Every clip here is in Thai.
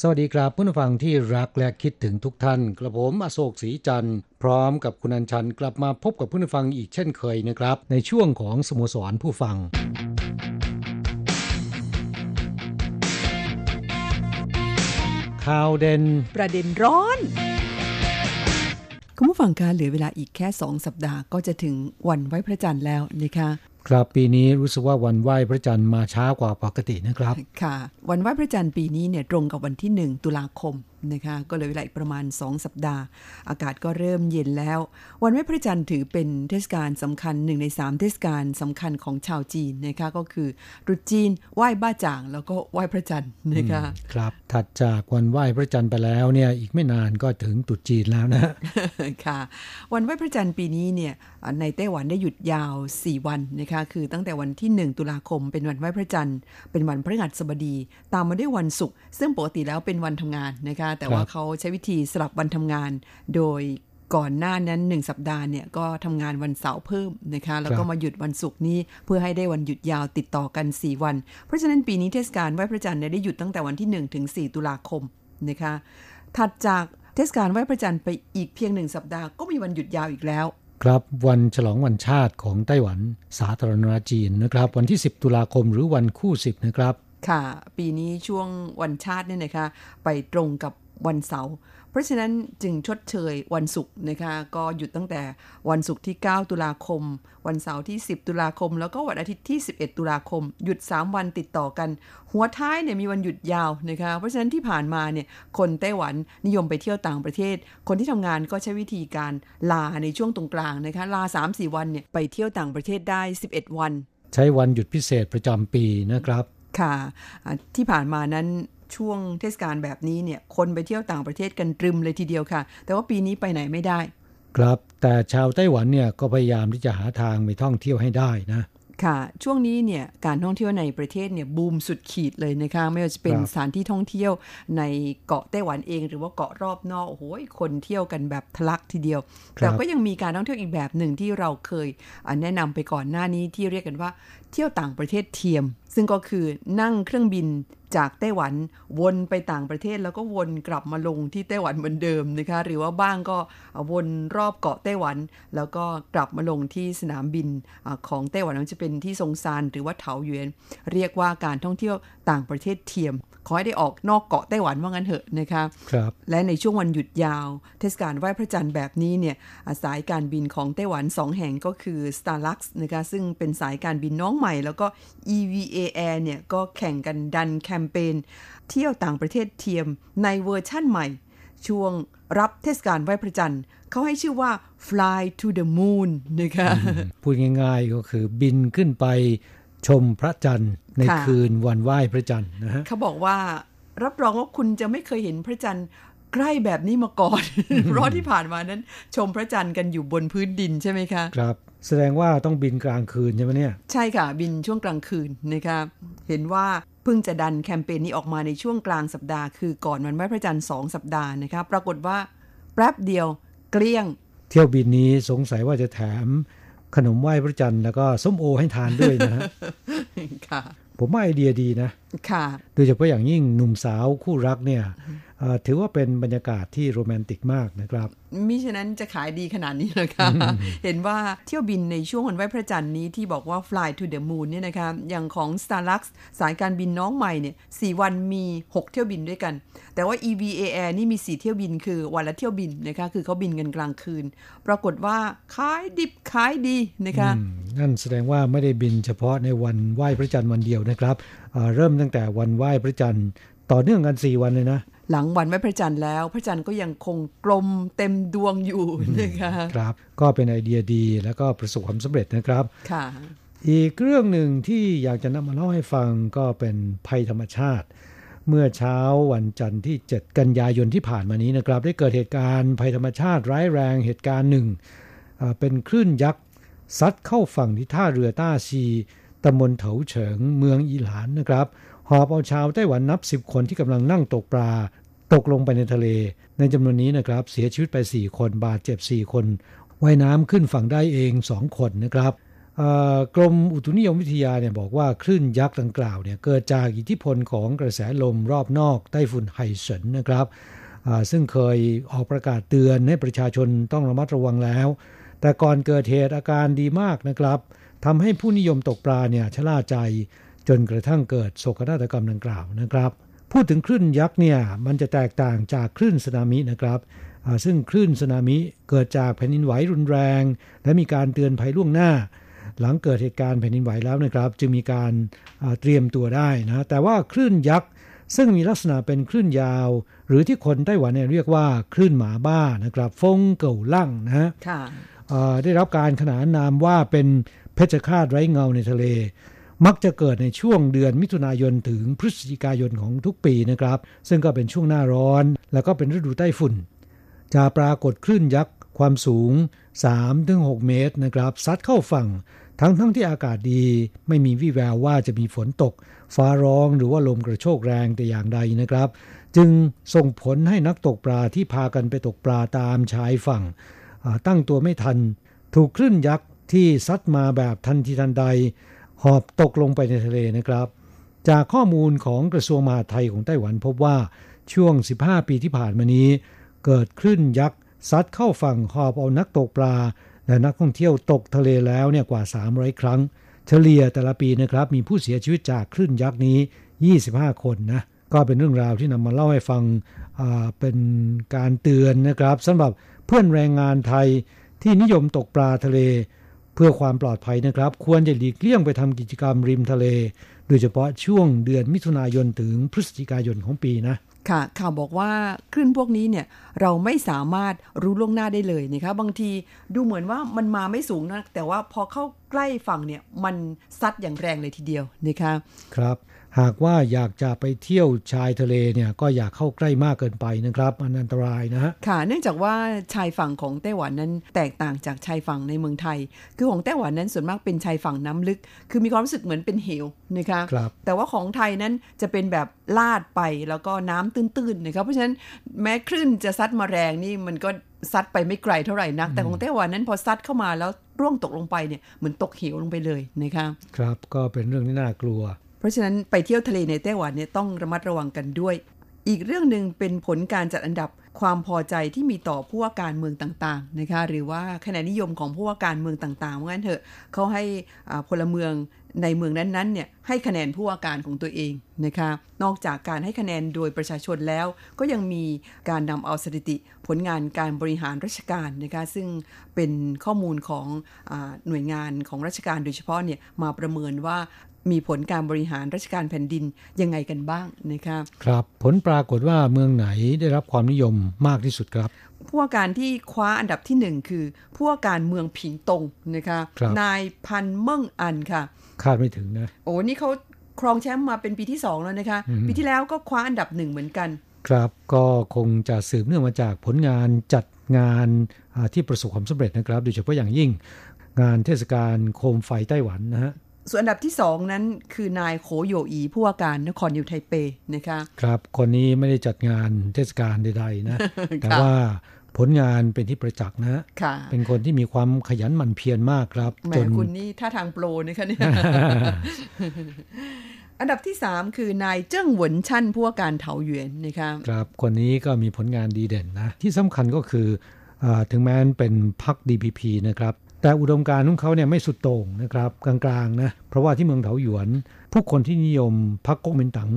สวัสดีครับผู้ฟังที่รักและคิดถึงทุกท่าน กระผมอโศกศรีจันทร์พร้อมกับคุณอัญชันกลับมาพบกับผู้ฟังอีกเช่นเคยนะครับ ในช่วงของสโมสรผู้ฟังข่าวเด่นประเด็นร้อนคุณผู้ฟังคะเหลือเวลาอีกแค่ 2 สัปดาห์ก็จะถึงวันไว้พระจันทร์แล้วนะคะ ครับปีนี้รู้สึกว่าวันไหว้พระจันทร์มาช้ากว่าปกตินะครับ ค่ะ วันไหว้พระจันทร์ปีนี้เนี่ยตรงกับวันที่หนึ่งตุลาคมนะคะก็เลยเวลาอีกประมาณ 2 สัปดาห์ อากาศก็เริ่มเย็นแล้ว วันไหว้พระจันทร์ถือเป็นเทศกาลสำคัญหนึ่งใน 3 เทศกาลสำคัญของชาวจีนนะคะก็คือตรุษจีนไหว้บ้าจ่าง แล้วก็ไหว้พระจันทร์นะคะครับถัดจากวันไหว้พระจันทร์ไปแล้วเนี่ยอีกไม่นานก็ถึงตรุษจีนแล้วนะค่ะ วันไหว้พระจันทร์ปีนี้เนี่ยในไต้หวันได้หยุดยาว 4 วันนะคะคือตั้งแต่วันที่ 1 ตุลาคม เป็นวันไหว้พระจันทร์เป็นวันพฤหัสบดี ตามมาด้วยวันศุกร์ซึ่งปกติแล้วเป็นวันทำงานนะคะแต่ว่าครับเขาใช้วิธีสลับวันทำงาน โดยก่อนหน้านั้น1สัปดาห์เนี่ยก็ทำงานวันเสาร์เพิ่มนะคะ แล้วก็มาหยุดวันศุกร์นี้เพื่อให้ได้วันหยุดยาวติดต่อกัน 4 วัน เพราะฉะนั้นปีนี้เทศกาลไหว้พระจันทร์เนี่ยได้หยุดตั้งแต่วันที่1ถึง4ตุลาคมนะคะ ถัดจากเทศกาลไหว้พระจันทร์ไปอีกเพียงหนึ่งสัปดาห์ก็มีวันหยุดยาวอีกแล้วครับวันฉลองวันชาติของไต้หวันสาธารณรัฐจีนนะครับ วันที่ 10 ตุลาคมหรือวันคู่ 10 นะครับ ค่ะ ปีนี้ช่วงวันชาติเนี่ยนะคะ ไปตรงกับวันเสาร์เพราะฉะนั้นจึงชดเชยวันศุกร์นะคะ ก็หยุดตั้งแต่วันศุกร์ที่ 9 ตุลาคม วันเสาร์ที่ 10 ตุลาคม แล้วก็วันอาทิตย์ที่ 11 ตุลาคม หยุด 3 วันติดต่อกัน หัวท้ายเนี่ยมีวันหยุดยาวนะคะ เพราะฉะนั้นที่ผ่านมาเนี่ยคนไต้หวันนิยมไปเที่ยวต่างประเทศ คนที่ทำงานก็ใช้วิธีการลาในช่วงตรงกลางนะคะ ลา 3-4 วันเนี่ยไปเที่ยวต่างประเทศได้ 11 วัน ใช้วันหยุดพิเศษประจำปีนะครับ ค่ะอ่าที่ผ่านมานั้นช่วงเทศกาลแบบนี้เนี่ยคนไปเที่ยวต่างประเทศกันตรึมเลยทีเดียวค่ะ แต่ว่าปีนี้ไปไหนไม่ได้ ครับแต่ชาวไต้หวันเนี่ยก็พยายามที่จะหาทางไปท่องเที่ยวให้ได้นะค่ะ ช่วงนี้เนี่ยการท่องเที่ยวในประเทศเนี่ยบูมสุดขีดเลยนะคะ ไม่ว่าจะเป็นครับสถานที่ท่องเที่ยวในเกาะไต้หวันเอง หรือว่าเกาะรอบนอกโอ้โหคนเที่ยวกันแบบทะลักทีเดียว แต่ก็ยังมีการท่องเที่ยวอีกแบบหนึ่งที่เราเคยอ่าแนะนำไปก่อนหน้านี้ที่เรียกกันว่าเที่ยวต่างประเทศเทียม ซึ่งก็คือนั่งเครื่องบินจากไต้หวันวนไปต่างประเทศแล้วก็วนกลับมาลงที่ไต้หวันเหมือนเดิมนะคะหรือว่าบ้างก็วนรอบเกาะไต้หวัน แล้วก็กลับมาลงที่สนามบินของไต้หวันนั้นจะเป็นที่ซงซานหรือว่าเถาหยวนเรียกว่าการท่องเที่ยวต่างประเทศเทียม ขอให้ได้ออกนอกเกาะไต้หวันว่างั้นเถอะนะคะครับ และในช่วงวันหยุดยาว เทศกาลไหว้พระจันทร์แบบนี้เนี่ยอาสายการบินของไต้หวัน 2 แห่งก็คือ Starlux นะคะซึ่งเป็นสายการบินน้องใหม่ แล้วก็ EVA Air เนี่ยก็แข่งกันดันแคมเปญเที่ยวต่างประเทศเทียมในเวอร์ชั่นใหม่ ช่วงรับเทศกาลไหว้พระจันทร์เขาให้ชื่อว่า Fly to the Moon นะคะพูดง่ายๆก็คือบินขึ้นไป ชมพระจันทร์ในค่ะคืนวันไหว้พระจันทร์นะฮะเขาบอกว่ารับรองว่าคุณจะไม่เคยเห็นพระจันทร์ใกล้แบบนี้มาก่อน เพราะที่ผ่านมานั้น ชมพระจันทร์กันอยู่บนพื้นดินใช่ไหมคะ ครับ แสดงว่าต้องบินกลางคืนใช่ไหมเนี่ย ใช่ค่ะ บินช่วงกลางคืนนะคะเห็นว่าเพิ่งจะดันแคมเปญนี้ออกมาในช่วงกลางสัปดาห์คือก่อนวันไหว้พระจันทร์สองสัปดาห์นะคะปรากฏว่าแป๊บเดียวเกลี้ยง เที่ยวบินนี้สงสัยว่าจะแถม ขนมไหว้พระจันทร์แล้วก็ส้มโอให้ทานด้วยนะฮะค่ะผมว่าไอเดียดีนะ ค่ะ โดยเฉพาะอย่างยิ่งหนุ่มสาวคู่รักเนี่ยเอ่อ ถือว่าเป็นบรรยากาศที่โรแมนติกมากนะครับมิฉะนั้นจะขายดีขนาดนี้เลยค่ะ เห็นว่าเที่ยวบินในช่วงวันไหว้พระจันทร์นี้ที่บอกว่า fly to the moon เนี่ยนะคะ อย่างของ Starlux สายการบินน้องใหม่เนี่ยสวันมี 6 เที่ยวบินด้วยกัน แต่ว่า EVA Air นี่มี 4 เที่ยวบินคือวันละเที่ยวบินนะคะ คือเขาบินกันกลางคืน ปรากฏว่าขายดิบขายดีนะคะอืมนั่นแสดงว่าไม่ได้บินเฉพาะในวันไหว้พระจันทร์วันเดียวนะครับเอ่อเริ่มตั้งแต่วันไหว้พระจันทร์ต่อเนื่องกัน 4 วันเลยนะ หลังวันไหว้พระจันทร์แล้ว พระจันทร์ก็ยังคงกลมเต็มดวงอยู่นะคะครับ ก็เป็นไอเดียดีแล้วก็ประสบความสำเร็จนะครับค่ะอีกเรื่องหนึ่งที่อยากจะนำมาเล่าให้ฟังก็เป็นภัยธรรมชาติ เมื่อเช้าวันจันทร์ที่ 7 กันยายนที่ผ่านมานี้นะครับ ได้เกิดเหตุการณ์ภัยธรรมชาติร้ายแรงเหตุการณ์หนึ่งอ่าเป็นคลื่นยักษ์ซัดเข้าฝั่งที่ท่าเรือต้าชี ตำบลเถาเฉิงเมืองอีหลานนะครับ หอบเอาชาวไต้หวันนับ 10 คนที่กำลังนั่งตกปลา ตกลงไปในทะเล ในจำนวนนี้นะครับ เสียชีวิตไป 4 คนบาดเจ็บ 4 คนว่ายน้ำขึ้นฝั่งได้เอง 2 คนนะครับกรมอุตุนิยมวิทยาเนี่ยบอกว่าคลื่นยักษ์ดังกล่าวเนี่ยเกิดจากอิทธิพลของกระแสลมรอบนอกไต้ฝุ่นไฮเซินนะครับซึ่งเคยออกประกาศเตือนให้ประชาชนต้องระมัดระวังแล้ว แต่ก่อนเกิดเหตุอาการดีมากนะครับ ทำให้ผู้นิยมตกปลาเนี่ยชะล่าใจจนกระทั่งเกิดโศกนาฏกรรมดังกล่าวนะครับ พูดถึงคลื่นยักษ์เนี่ยมันจะแตกต่างจากคลื่นสึนามินะครับอ่าซึ่งคลื่นสึนามิเกิดจากแผ่นดินไหวรุนแรง และมีการเตือนภัยล่วงหน้า หลังเกิดเหตุการณ์แผ่นดินไหวแล้วนะครับ จึงมีการอ่าเตรียมตัวได้นะแต่ว่าคลื่นยักษ์ซึ่งมีลักษณะเป็นคลื่นยาว หรือที่คนไต้หวันเนี่ยเรียกว่าคลื่นหมาบ้านะครับ ฟงเก่าลั่งนะฮะค่ะเอ่อได้รับการขนานนามว่าเป็น เพชฌฆาตไร้เงาในทะเล มักจะเกิดในช่วงเดือนมิถุนายนถึงพฤศจิกายนของทุกปีนะครับ ซึ่งก็เป็นช่วงหน้าร้อน แล้วก็เป็นฤดูใต้ฝุ่น จะปรากฏคลื่นยักษ์ความสูง 3-6 เมตรนะครับซัดเข้าฝั่ง ทั้งทั้งที่อากาศดีไม่มีวี่แววว่าจะมีฝนตก ฟ้าร้องหรือว่าลมกระโชกแรงแต่อย่างใดนะครับ จึงส่งผลให้นักตกปลาที่พากันไปตกปลาตามชายฝั่ง ตั้งตัวไม่ทัน ถูกคลื่นยักษ์ ที่ซัดมาแบบทันทีทันใด หอบตกลงไปในทะเลนะครับ จากข้อมูลของกระทรวงมหาดไทยของไต้หวันพบว่าช่วง 15 ปีที่ผ่านมานี้ เกิดคลื่นยักษ์ซัดเข้าฝั่งหอบเอานักตกปลา และนักท่องเที่ยวตกทะเลแล้วเนี่ยกว่า 300 ครั้ง เฉลี่ยแต่ละปีนะครับ มีผู้เสียชีวิตจากคลื่นยักษ์นี้ 25 คนนะก็เป็นเรื่องราวที่นำมาเล่าให้ฟังเป็นการเตือนนะครับสำหรับเพื่อนแรงงานไทยที่นิยมตกปลาทะเล เพื่อความปลอดภัยนะครับ ควรจะหลีกเลี่ยงไปทำกิจกรรมริมทะเล โดยเฉพาะช่วงเดือนมิถุนายนถึงพฤศจิกายนของปีนะค่ะข่าวบอกว่าคลื่นพวกนี้เนี่ยเราไม่สามารถรู้ล่วงหน้าได้เลยนะคะบางทีดูเหมือนว่ามันมาไม่สูงนะแต่ว่าพอเข้าใกล้ฝั่งเนี่ยมันซัดอย่างแรงเลยทีเดียวนะคะครับ หากว่าอยากจะไปเที่ยวชายทะเลเนี่ยก็อย่าเข้าใกล้มากเกินไปนะครับมันอันตรายนะฮะค่ะ เนื่องจากว่าชายฝั่งของไต้หวันนั้นแตกต่างจากชายฝั่งในเมืองไทย คือของไต้หวันนั้นส่วนมากเป็นชายฝั่งน้ำลึก คือมีความรู้สึกเหมือนเป็นเหวนะคะครับแต่ว่าของไทยนั้นจะเป็นแบบลาดไปแล้วก็น้ำตื้นๆนะครับเพราะฉะนั้นแม้คลื่นจะซัดมาแรงนี่มันก็ซัดไปไม่ไกลเท่าไหร่นัก แต่ของไต้หวันนั้นพอซัดเข้ามาแล้วร่วงตกลงไปเนี่ยเหมือนตกเหวลงไปเลยนะคะครับก็เป็นเรื่องที่น่ากลัวเพ ราะฉะนั้นไปเที่ยวทะเลในไต้หวันเนี่ยต้องระมัดระวังกันด้วย อีกเรื่องหนึ่งเป็นผลการจัดอันดับความพอใจที่มีต่อผู้ว่าการเมืองต่างๆนะคะหรือว่าคะแนนนิยมของผู้ว่าการเมืองต่างๆว่างั้นเถอะเขาให้พลเมืองในเมืองนั้นๆเนี่ยให้คะแนนผู้ว่าการของตัวเองนะคะนอกจากการให้คะแนนโดยประชาชนแล้ว ก็ยังมีการนำเอาสถิติผลงานการบริหารราชการนะคะซึ่งเป็นข้อมูลของอหน่วยงานของราชการโดยเฉพาะเนี่ยมาประเมินว่า มีผลการบริหารราชการแผ่นดินยังไงกันบ้างนะคะครับผลปรากฏว่าเมืองไหนได้รับความนิยมมากที่สุดครับผู้ว่าการที่คว้าอันดับที่หนึ่งคือผู้ว่าการเมืองผิงตงนะคะครับนายพันเมิ่งอันค่ะ คาดไม่ถึงนะโอ้นี่เขาครองแชมป์มาเป็นปีที่สองแล้วนะคะ ปีที่แล้วก็คว้าอันดับหนึ่งเหมือนกัน ครับก็คงจะสืบเนื่องมาจากผลงานจัดงานอ่าที่ประสบความสำเร็จนะครับ โดยเฉพาะอย่างยิ่งงานเทศกาลโคมไฟไต้หวันนะฮะ ส่วนอันดับที่สองนั้นคือนายโขโยอีผู้ว่าการนครนิวไทเปนะคะครับคนนี้ไม่ได้จัดงานเทศกาลใดๆนะ แต่ว่าผลงานเป็นที่ประจักษ์นะค่ะเป็นคนที่มีความขยันหมั่นเพียรมากครับแหมจนคุณนี่ท่าทางโปรนะคะเนี่ยอันดับที่ 3 คือนายเจิ้งหวนชั่นผู้ว่าการเถาหยวนนะคะครับคนนี้ก็มีผลงานดีเด่นนะ ที่สำคัญก็คืออาถึงแม้นเป็นพรรค DPP นะครับ แต่อุดมการณ์ของเขาเนี่ยไม่สุดโต่งนะครับกลางๆนะเพราะว่าที่เมืองเถาหยวน ผู้คนที่นิยมพรรคก๊กมินตั๋ง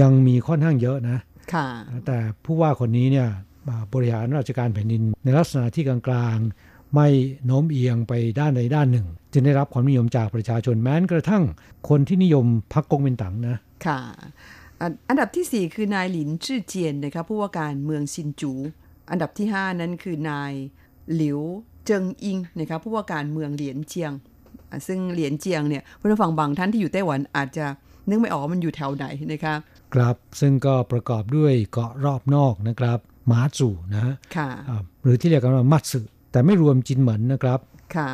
ยังมีค่อนข้างเยอะนะค่ะแต่ผู้ว่าคนนี้เนี่ยมาบริหารราชการแผ่นดิน ในลักษณะที่กลางๆ ไม่โน้มเอียงไปด้านใดด้านหนึ่งจึงได้รับความนิยมจากประชาชนแม้กระทั่งคนที่นิยมพรรคก๊กมินตั๋งนะค่ะอะอันดับที่ 4 คือนายหลินจื้อเจียนนะคะผู้ว่าการเมืองซินจู อันดับที่ 5 นั้นคือนายหลิว เจิงอิงนะคะผู้ว่าการเมืองเหลียนเจียงอะซึ่งเหลียนเจียงเนี่ยผู้ฟังบางท่านที่อยู่ไต้หวันอาจจะนึกไม่ออกว่ามันอยู่แถวไหนนะคะครับซึ่งก็ประกอบด้วยเกาะรอบนอกนะครับหมาจู่นะฮะค่ะอ่าหรือที่เรียกกันว่ามัตสึแต่ไม่รวมจินเหมินนะครับค่ะ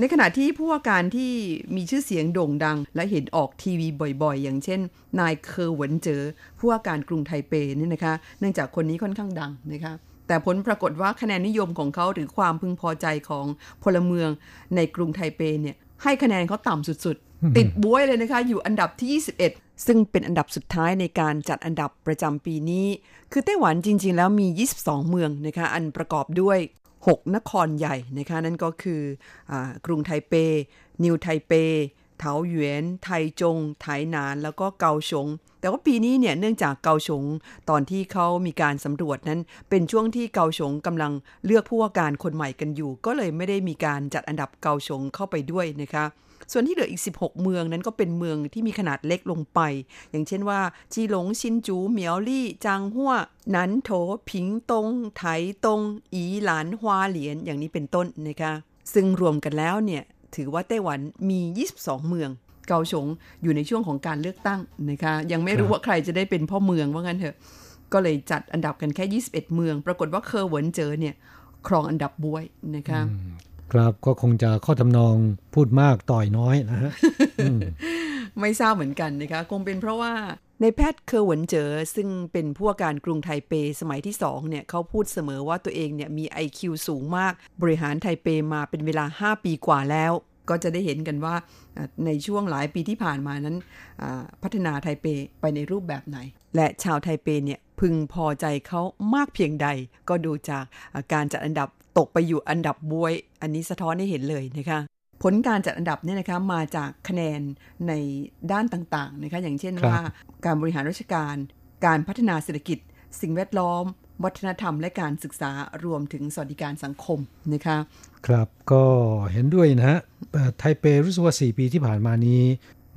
ในขณะที่ผู้ว่าการที่มีชื่อเสียงโด่งดัง และเห็นออกทีวีบ่อยๆ อย่างเช่น นายเคอร์หวนเจอผู้ว่าการกรุงไทเปนี่นะคะ เนื่องจากคนนี้ค่อนข้างดังนะคะ แต่ผลปรากฏว่าคะแนนนิยมของเขาหรือความพึงพอใจของพลเมืองในกรุงไทเปเนี่ยให้คะแนนเขาต่ำสุดๆ ติดบ้วยเลยนะคะ อยู่อันดับที่ 21 ซึ่งเป็นอันดับสุดท้ายในการจัดอันดับประจำปีนี้ คือไต้หวันจริง ๆ แล้วมี 22 เมืองนะคะ อันประกอบด้วย 6 นครใหญ่นะคะ นั่นก็คืออากรุงไทเป นิวไทเป เถาหยวน ไทจง ไถหนาน แล้วก็เกาฉงแต่ว่าปีนี้เนี่ยเนื่องจากเกาฉงตอนที่เขามีการสำรวจนั้น เป็นช่วงที่เกาฉงกำลังเลือกผู้ว่าการคนใหม่กันอยู่ ก็เลยไม่ได้มีการจัดอันดับเกาฉงเข้าไปด้วยนะคะส่วนที่เหลืออีก 16 เมืองนั้นก็เป็นเมืองที่มีขนาดเล็กลงไป อย่างเช่นว่า จีหลง ชินจู เหมียวลี่ จางฮั่วนันโถ ผิงตง ไถตง อีหลานฮวาเหลียน อย่างนี้เป็นต้นนะคะ ซึ่งรวมกันแล้วเนี่ย ถือว่าไต้หวันมี 22 เมือง เกาสงอยู่ในช่วงของการเลือกตั้งนะคะ ยังไม่รู้ครับว่าใครจะได้เป็นพ่อเมืองว่างั้นเถอะ ก็เลยจัดอันดับกันแค่ 21 เมือง ปรากฏว่าเคอเหวินเจ๋อเนี่ยครองอันดับบ๊วยนะคะครับก็คงจะเข้าทำนองพูดมากต่อยน้อยนะฮะไม่ทราบเหมือนกันนะคะ คงเป็นเพราะว่า นายแพทย์เคอเหวินเจ๋อซึ่งเป็นผู้ว่าการกรุงไทเปสมัยที่2เนี่ยเขาพูดเสมอว่าตัวเองเนี่ยมี IQ สูงมาก บริหารไทเปมาเป็นเวลา 5 ปีกว่าแล้ว ก็จะได้เห็นกันว่าในช่วงหลายปีที่ผ่านมานั้นพัฒนาไทเปไปในรูปแบบไหน และชาวไทเปเนี่ยพึงพอใจเขามากเพียงใด ก็ดูจากการจัดอันดับตกไปอยู่อันดับบวย อันนี้สะท้อนให้เห็นเลยนะคะ ผลการจัดอันดับเนี่ยนะคะมาจากคะแนนในด้านต่างๆนะคะอย่างเช่นครับว่าการบริหารราชการ การพัฒนาเศรษฐกิจ สิ่งแวดล้อม วัฒนธรรม และการศึกษารวมถึงสวัสดิการสังคมนะคะครับก็เห็นด้วยนะฮะเอ่อไทเปรู้สึกว่า 4 ปีที่ผ่านมานี้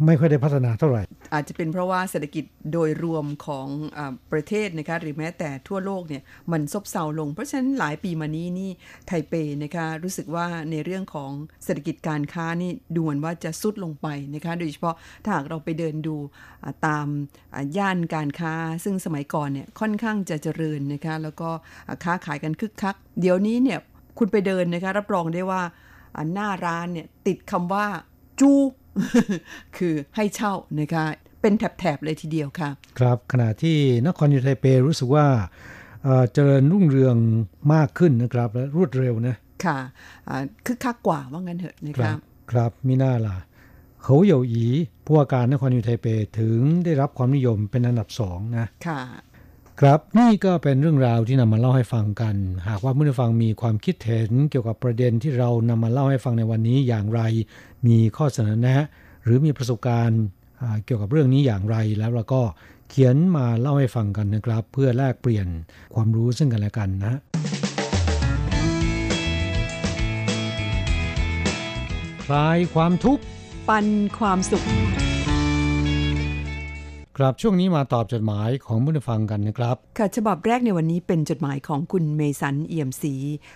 ไม่ค่อยได้พัฒนาเท่าไหร่ อาจจะเป็นเพราะว่าเศรษฐกิจโดยรวมของอประเทศนะคะหรือแม้แต่ทั่วโลกเนี่ยมันซบเซาลง เพราะฉะนั้นหลายปีมานี้นี่ไทเปนะคะรู้สึกว่าในเรื่องของเศรษฐกิจการค้านี่ดูเหมือนว่าจะสุดลงไปนะคะโดยเฉพาะถ้าหากเราไปเดินดูตามย่านการค้า ซึ่งสมัยก่อนเนี่ยค่อนข้างจะเจริญนะคะแล้วก็ค้าขายกันคึกคัก เดี๋ยวนี้เนี่ยคุณไปเดินนะคะรับรองได้ว่าอ่าหน้าร้านเนี่ยติดคำว่าจู คือให้เช่านะคะเป็นแถบๆเลยทีเดียวค่ะ ครับขณะที่นครยูไทเปรู้สึกว่าเอ่อเจริญรุ่งเรืองมากขึ้นนะครับและรวดเร็วนะค่ะอ่าคึกคักกว่าว่างั้นเถอะนะครัคะบครับมิน่าล่ะเขาเหยวหยีผู้ว่าการนครยูไทเปถึงได้รับความนิยมเป็นอันดับสองนะค่ะ ครับนี่ก็เป็นเรื่องราวที่นำมาเล่าให้ฟังกัน หากว่าผู้ฟังมีความคิดเห็นเกี่ยวกับประเด็นที่เรานำมาเล่าให้ฟังในวันนี้อย่างไร มีข้อเสนอแนะ หรือมีประสบการณ์อ่าเกี่ยวกับเรื่องนี้อย่างไรแล้วเราก็เขียนมาเล่าให้ฟังกันนะครับ เพื่อแลกเปลี่ยนความรู้ซึ่งกันและกันนะคลายความทุกข์ปันความสุข ครับช่วงนี้มาตอบจดหมายของผู้ฟังกันนะครับ ค่ะฉบับแรกในวันนี้เป็นจดหมายของคุณเมสันเอี่ยมศรี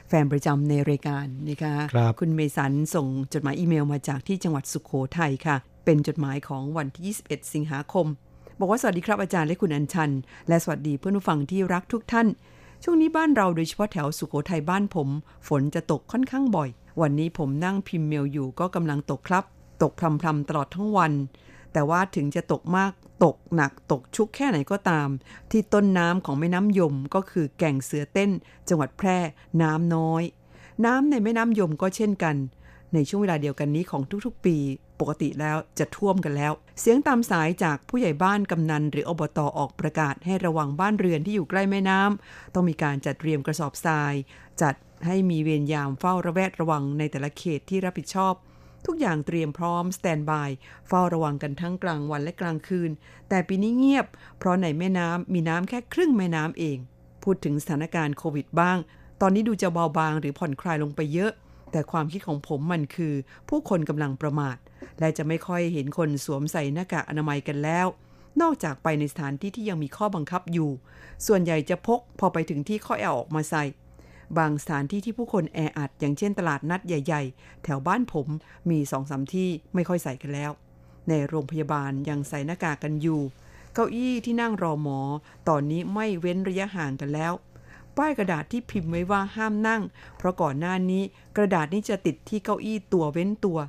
แฟนประจำในรายการนะคะครับคุณเมสันส่งจดหมายอีเมลมาจากที่จังหวัดสุขโขทัยค่ะ เป็นจดหมายของวันที่ 21 สิงหาคม บอกว่าสวัสดีครับอาจารย์และคุณอัญชัน และสวัสดีเพื่อนผู้ฟังที่รักทุกท่าน ช่วงนี้บ้านเราโดยเฉพาะแถวสุขโขทัยบ้านผม ฝนจะตกค่อนข้างบ่อย วันนี้ผมนั่งพิมพ์เมลอยู่ก็กำลังตกครับ ตกพรำๆตลอดทั้งวัน แต่ว่าถึงจะตกมากตกหนักตกชุกแค่ไหนก็ตาม ที่ต้นน้ำของแม่น้ำยมก็คือแก่งเสือเต้น จังหวัดแพร่น้ำน้อย น้ำในแม่น้ำยมก็เช่นกัน ในช่วงเวลาเดียวกันนี้ของทุกๆ ปีปกติแล้วจะท่วมกันแล้ว เสียงตามสายจากผู้ใหญ่บ้านกำนัน หรืออบตออกประกาศให้ระวังบ้านเรือนที่อยู่ใกล้แม่น้ำต้องมีการจัดเตรียมกระสอบทราย จัดให้มีเวรยามเฝ้าระแวดระวังในแต่ละเขตที่รับผิดชอบ ทุกอย่างเตรียมพร้อมสแตนบายเฝ้าระวังกันทั้งกลางวันและกลางคืน แต่ปีนี้เงียบ เพราะในแม่น้ำมีน้ำแค่ครึ่งแม่น้ำเอง พูดถึงสถานการณ์โควิดบ้าง ตอนนี้ดูจะเบาบางหรือผ่อนคลายลงไปเยอะ แต่ความคิดของผมมันคือ ผู้คนกำลังประมาท และจะไม่ค่อยเห็นคนสวมใส่หน้ากากอนามัยกันแล้วนอกจากไปในสถานที่ที่ยังมีข้อบังคับอยู่ ส่วนใหญ่จะพกพอไปถึงที่ข้อแอลออกมาใส่ บางสถานที่ที่ผู้คนแออัด อย่างเช่นตลาดนัดใหญ่ ๆ แถวบ้านผมมีสองสามที่ไม่ค่อยใส่กันแล้ว ในโรงพยาบาลยังใส่หน้ากากกันอยู่ เก้าอี้ที่นั่งรอหมอ ตอนนี้ไม่เว้นระยะห่างกันแล้ว ป้ายกระดาษที่พิมพ์ไว้ว่าห้ามนั่ง เพราะก่อนหน้านี้กระดาษนี้จะติดที่เก้าอี้ตัวเว้นตัว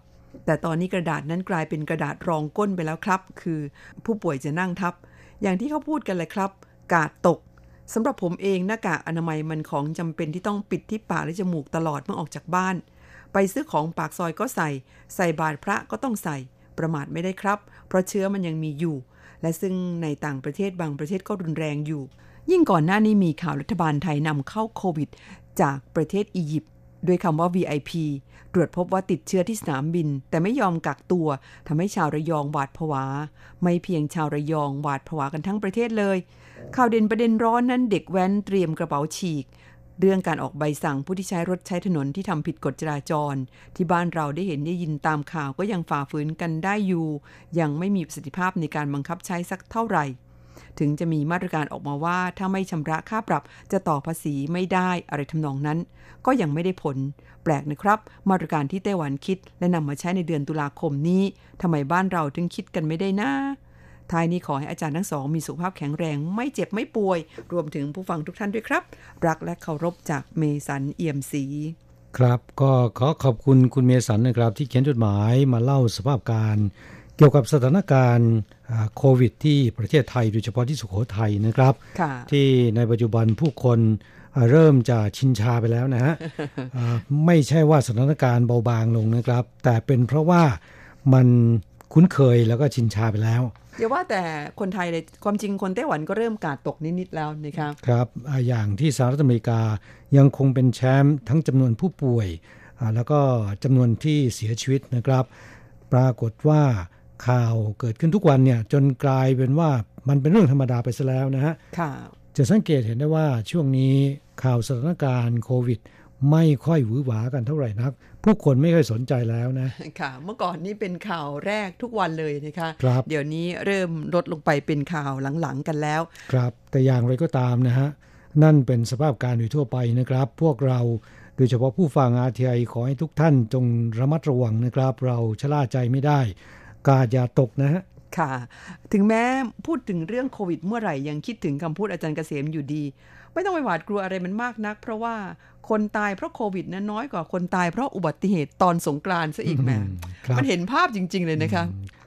แต่ตอนนี้กระดาษนั้นกลายเป็นกระดาษรองก้นไปแล้วครับ คือผู้ป่วยจะนั่งทับ อย่างที่เขาพูดกันเลยครับ กาดตก สำหรับผมเองหน้ากากอนามัยมันของจำเป็นที่ต้องปิดที่ปากและจมูกตลอดเมื่อออกจากบ้าน ไปซื้อของปากซอยก็ใส่ ใส่บาตรพระก็ต้องใส่ ประมาทไม่ได้ครับ เพราะเชื้อมันยังมีอยู่ และซึ่งในต่างประเทศบางประเทศก็รุนแรงอยู่ ยิ่งก่อนหน้านี้มีข่าวรัฐบาลไทยนำเข้าโควิด จากประเทศอียิปต์ด้วยคำว่า VIP ตรวจพบว่าติดเชื้อที่สนามบิน แต่ไม่ยอมกักตัวทำให้ชาวระยองหวาดผวา ไม่เพียงชาวระยองหวาดผวากันทั้งประเทศเลย ข่าวเด่นประเด็นร้อนนั้นเด็กแว้นเตรียมกระเป๋าฉีก เรื่องการออกใบสั่งผู้ที่ใช้รถใช้ถนนที่ทำผิดกฎจราจร ที่บ้านเราได้เห็นได้ยินตามข่าวก็ยังฝ่าฝืนกันได้อยู่ ยังไม่มีประสิทธิภาพในการบังคับใช้สักเท่าไหร่ ถึงจะมีมาตรการออกมาว่าถ้าไม่ชำระค่าปรับจะต่อภาษีไม่ได้อะไรทำนองนั้น ก็ยังไม่ได้ผล แปลกนะครับ มาตรการที่ไต้หวันคิดและนำมาใช้ในเดือนตุลาคมนี้ทำไมบ้านเราถึงคิดกันไม่ได้นะ ท้ายนี้ขอให้อาจารย์ทั้งสองมีสุขภาพแข็งแรง ไม่เจ็บไม่ป่วย รวมถึงผู้ฟังทุกท่านด้วยครับ รักและเคารพจากเมสันเอี่ยมศรีครับก็ขอขอบคุณคุณเมสันนะครับ ที่เขียนจดหมายมาเล่าสภาพการเกี่ยวกับสถานการณ์อ่าโควิด ที่ประเทศไทยโดยเฉพาะที่สุโขทัยนะครับค่ะที่ในปัจจุบันผู้คนอ่าเริ่มจะชินชาไปแล้วนะฮะอ่าไม่ใช่ว่าสถานการณ์เบาบางลงนะครับ แต่เป็นเพราะว่ามันคุ้นเคยแล้วก็ชินชาไปแล้ว อย่าว่าแต่คนไทยเลยความจริงคนไต้หวันก็เริ่มกาดตกนิด ๆ แล้วนะครับ ครับอ่าอย่างที่สหรัฐอเมริกายังคงเป็นแชมป์ทั้งจำนวนผู้ป่วยอ่าแล้วก็จำนวนที่เสียชีวิตนะครับ ปรากฏว่าข่าวเกิดขึ้นทุกวันเนี่ยจนกลายเป็นว่ามันเป็นเรื่องธรรมดาไปซะแล้วนะฮะค่ะจะสังเกตเห็นได้ว่าช่วงนี้ข่าวสถานการณ์โควิด ไม่ค่อยหวือหวากันเท่าไหร่นัก ผู้คนไม่ค่อยสนใจแล้วนะ ค่ะ เมื่อก่อนนี้เป็นข่าวแรกทุกวันเลยนะคะครับเดี๋ยวนี้เริ่มลดลงไปเป็นข่าวหลังๆกันแล้ว ครับ แต่อย่างไรก็ตามนะฮะ นั่นเป็นสภาพการโดยทั่วไปนะครับ พวกเราโดยเฉพาะผู้ฟังอาทีไอขอให้ทุกท่านจงระมัดระวังนะครับ เราชะล่าใจไม่ได้ กาดอย่าตกนะฮะค่ะ ถึงแม้พูดถึงเรื่องโควิดเมื่อไหร่ยังคิดถึงคำพูดอาจารย์เกษมอยู่ดี ไม่ต้องไปหวาดกลัวอะไรมันมากนัก เพราะว่าคนตายเพราะโควิดนั้นน้อยกว่าคนตายเพราะอุบัติเหตุตอนสงกรานต์ซะอีกแหม่ครับมันเห็นภาพจริง ๆ เลยนะคะ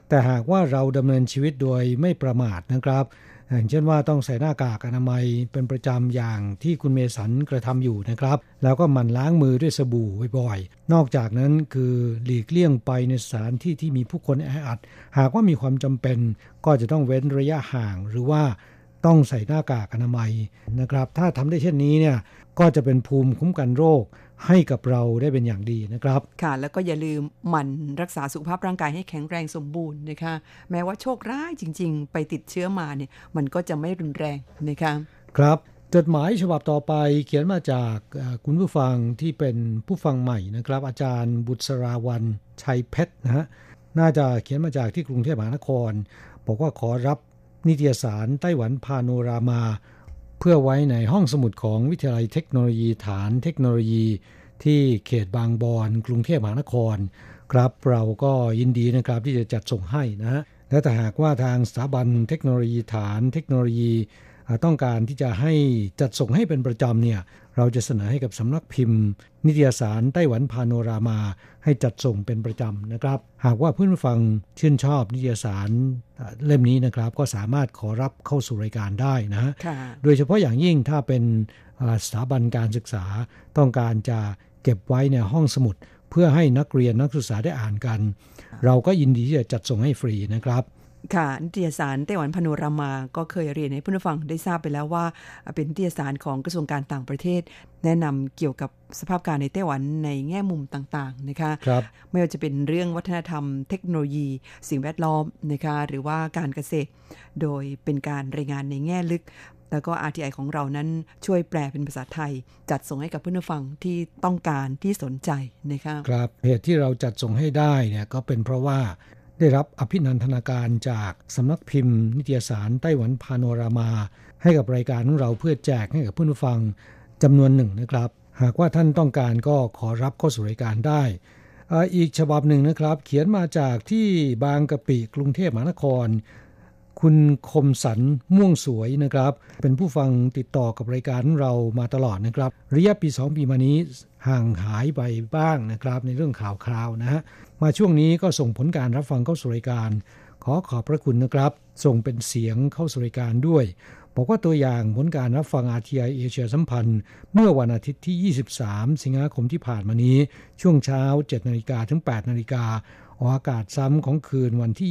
แต่หากว่าเราดำเนินชีวิตโดยไม่ประมาทนะครับอย่างเช่นว่าต้องใส่หน้ากากอนามัยเป็นประจำอย่างที่คุณเมสันกระทำอยู่นะครับ แล้วก็หมั่นล้างมือด้วยสบู่บ่อยๆ นอกจากนั้นคือหลีกเลี่ยงไปในสถานที่ที่มีผู้คนแออัด หากว่ามีความจำเป็นก็จะต้องเว้นระยะห่างหรือว่า ต้องใส่หน้ากากอนามัยนะครับ ถ้าทำได้เช่นนี้เนี่ยก็จะเป็นภูมิคุ้มกันโรคให้กับเราได้เป็นอย่างดีนะครับ ค่ะ แล้วก็อย่าลืมหมั่นรักษาสุขภาพร่างกายให้แข็งแรงสมบูรณ์นะคะ แม้ว่าโชคร้ายจริง ๆ ไปติดเชื้อมาเนี่ยมันก็จะไม่รุนแรงนะคะครับจดหมายฉบับต่อไปเขียนมาจากเอ่อคุณผู้ฟังที่เป็นผู้ฟังใหม่นะครับ อาจารย์บุษราวันชัยเพชรนะฮะน่าจะเขียนมาจากที่กรุงเทพมหานคร บอกว่าขอรับ นิตยสารไต้หวันพาโนรามา เพื่อไว้ในห้องสมุดของวิทยาลัยเทคโนโลยีฐานเทคโนโลยี ที่เขตบางบอนกรุงเทพมหานคร ครับเราก็ยินดีนะครับที่จะจัดส่งให้นะฮะและแต่หากว่าทางสถาบันเทคโนโลยีฐานเทคโนโลยีต้องการที่จะให้จัดส่งให้เป็นประจำเนี่ย เราจะเสนอให้กับสำนักพิมพ์ นิตยสารไต้หวันพาโนรามา ให้จัดส่งเป็นประจำนะครับ หากว่าเพื่อนผู้ฟังชื่นชอบนิตยสารอ่าเล่มนี้นะครับ ก็สามารถขอรับเข้าสู่รายการได้นะฮะค่ะโดยเฉพาะอย่างยิ่งถ้าเป็นอ่าสถาบันการศึกษาต้องการจะเก็บไว้ในห้องสมุด เพื่อให้นักเรียนนักศึกษาได้อ่านกัน เราก็ยินดีที่จะจัดส่งให้ฟรีนะครับ ค่ะนิตยสารไต้หวันพาโนรามา ก็เคยเรียนให้ผู้ฟังได้ทราบไปแล้วว่า เป็นนิตยสารของกระทรวงการต่างประเทศ แนะนำเกี่ยวกับสภาพการในไต้หวันในแง่มุมต่างๆนะคะครับไม่ว่าจะเป็นเรื่องวัฒนธรรม เทคโนโลยี สิ่งแวดล้อมนะคะหรือว่าการเกษตร โดยเป็นการรายงานในแง่ลึกแล้วก็ RTI ของเรานั้นช่วยแปลเป็นภาษาไทย จัดส่งให้กับผู้ฟังที่ต้องการที่สนใจนะคะครับเหตุที่เราจัดส่งให้ได้เนี่ยก็เป็นเพราะว่า ได้รับอภินันทนาการจากสำนักพิมพ์ นิตยสารไต้หวันพาโนรามา ให้กับรายการของเราเพื่อแจกให้กับผู้ฟังจำนวนหนึ่งนะครับ หากว่าท่านต้องการก็ขอรับเข้าสู่รายการได้อีกฉบับหนึ่งนะครับ เขียนมาจากที่บางกะปิกรุงเทพมหานคร คุณคมสันม่วงสวยนะครับ เป็นผู้ฟังติดต่อกับรายการเรามาตลอดนะครับระยะปี 2 ปีมานี้ห่างหายไปบ้างนะครับ ในเรื่องข่าวคราวนะฮะ มาช่วงนี้ก็ส่งผลการรับฟังเข้าสู่รายการ ขอขอบพระคุณนะครับ ส่งเป็นเสียงเข้าสู่รายการด้วย บอกว่าตัวอย่างผลการรับฟัง RTI เอเชียสัมพันธ์ เมื่อวันอาทิตย์ที่ 23 สิงหาคมที่ผ่านมานี้ ช่วงเช้า 7 นาฬิกาถึง 8 นาฬิกาออกอากาศซ้ำของคืนวันที่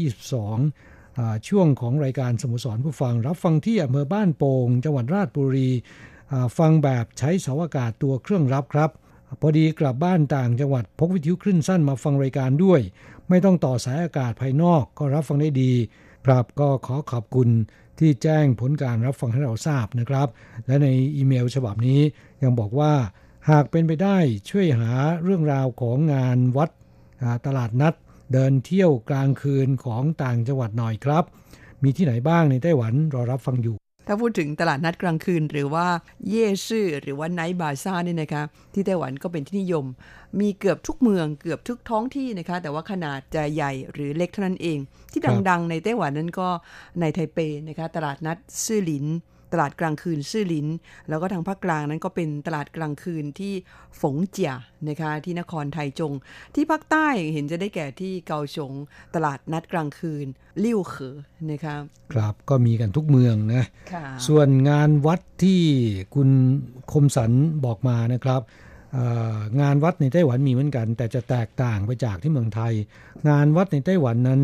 22อ่าช่วงของรายการสมุสรผู้ฟัง รับฟังที่อำเภอบ้านโป่งจังหวัดราชบุรี ฟังแบบใช้เสาอากาศตัวเครื่องรับครับ พอดีกลับบ้านต่างจังหวัดพกวิทยุคลื่นสั้นมาฟังรายการด้วย ไม่ต้องต่อสายอากาศภายนอกก็รับฟังได้ดี ครับก็ขอขอบคุณที่แจ้งผลการรับฟังให้เราทราบนะครับ และในอีเมลฉบับนี้ยังบอกว่า หากเป็นไปได้ช่วยหาเรื่องราวของงานวัดตลาดนัด เดินเที่ยวกลางคืนของต่างจังหวัดหน่อยครับ มีที่ไหนบ้างในไต้หวันรอรับฟังอยู่ ถ้าพูดถึงตลาดนัดกลางคืน หรือว่าเย่ซื่อหรือว่าไนท์บาซ่าเนี่ยนะคะที่ไต้หวันก็เป็นที่นิยม มีเกือบทุกเมืองเกือบทุกท้องที่นะคะ แต่ว่าขนาดจะใหญ่หรือเล็กเท่านั้นเอง ที่ดังๆ ในไต้หวันนั้นก็ในไทเปนะคะตลาดนัดซื่อหลิน ตลาดกลางคืนซื่อหลิน แล้วก็ทางภาคกลางนั้นก็เป็นตลาดกลางคืนที่ฝงเจียนะคะที่นครไทจง ที่ภาคใต้เห็นจะได้แก่ที่เกาสงตลาดนัดกลางคืนลิ่วเขอนะคะครับก็มีกันทุกเมืองนะค่ะส่วนงานวัดที่คุณคมสันบอกมานะครับเอ่องานวัดในไต้หวันมีเหมือนกัน แต่จะแตกต่างไปจากที่เมืองไทย งานวัดในไต้หวันนั้น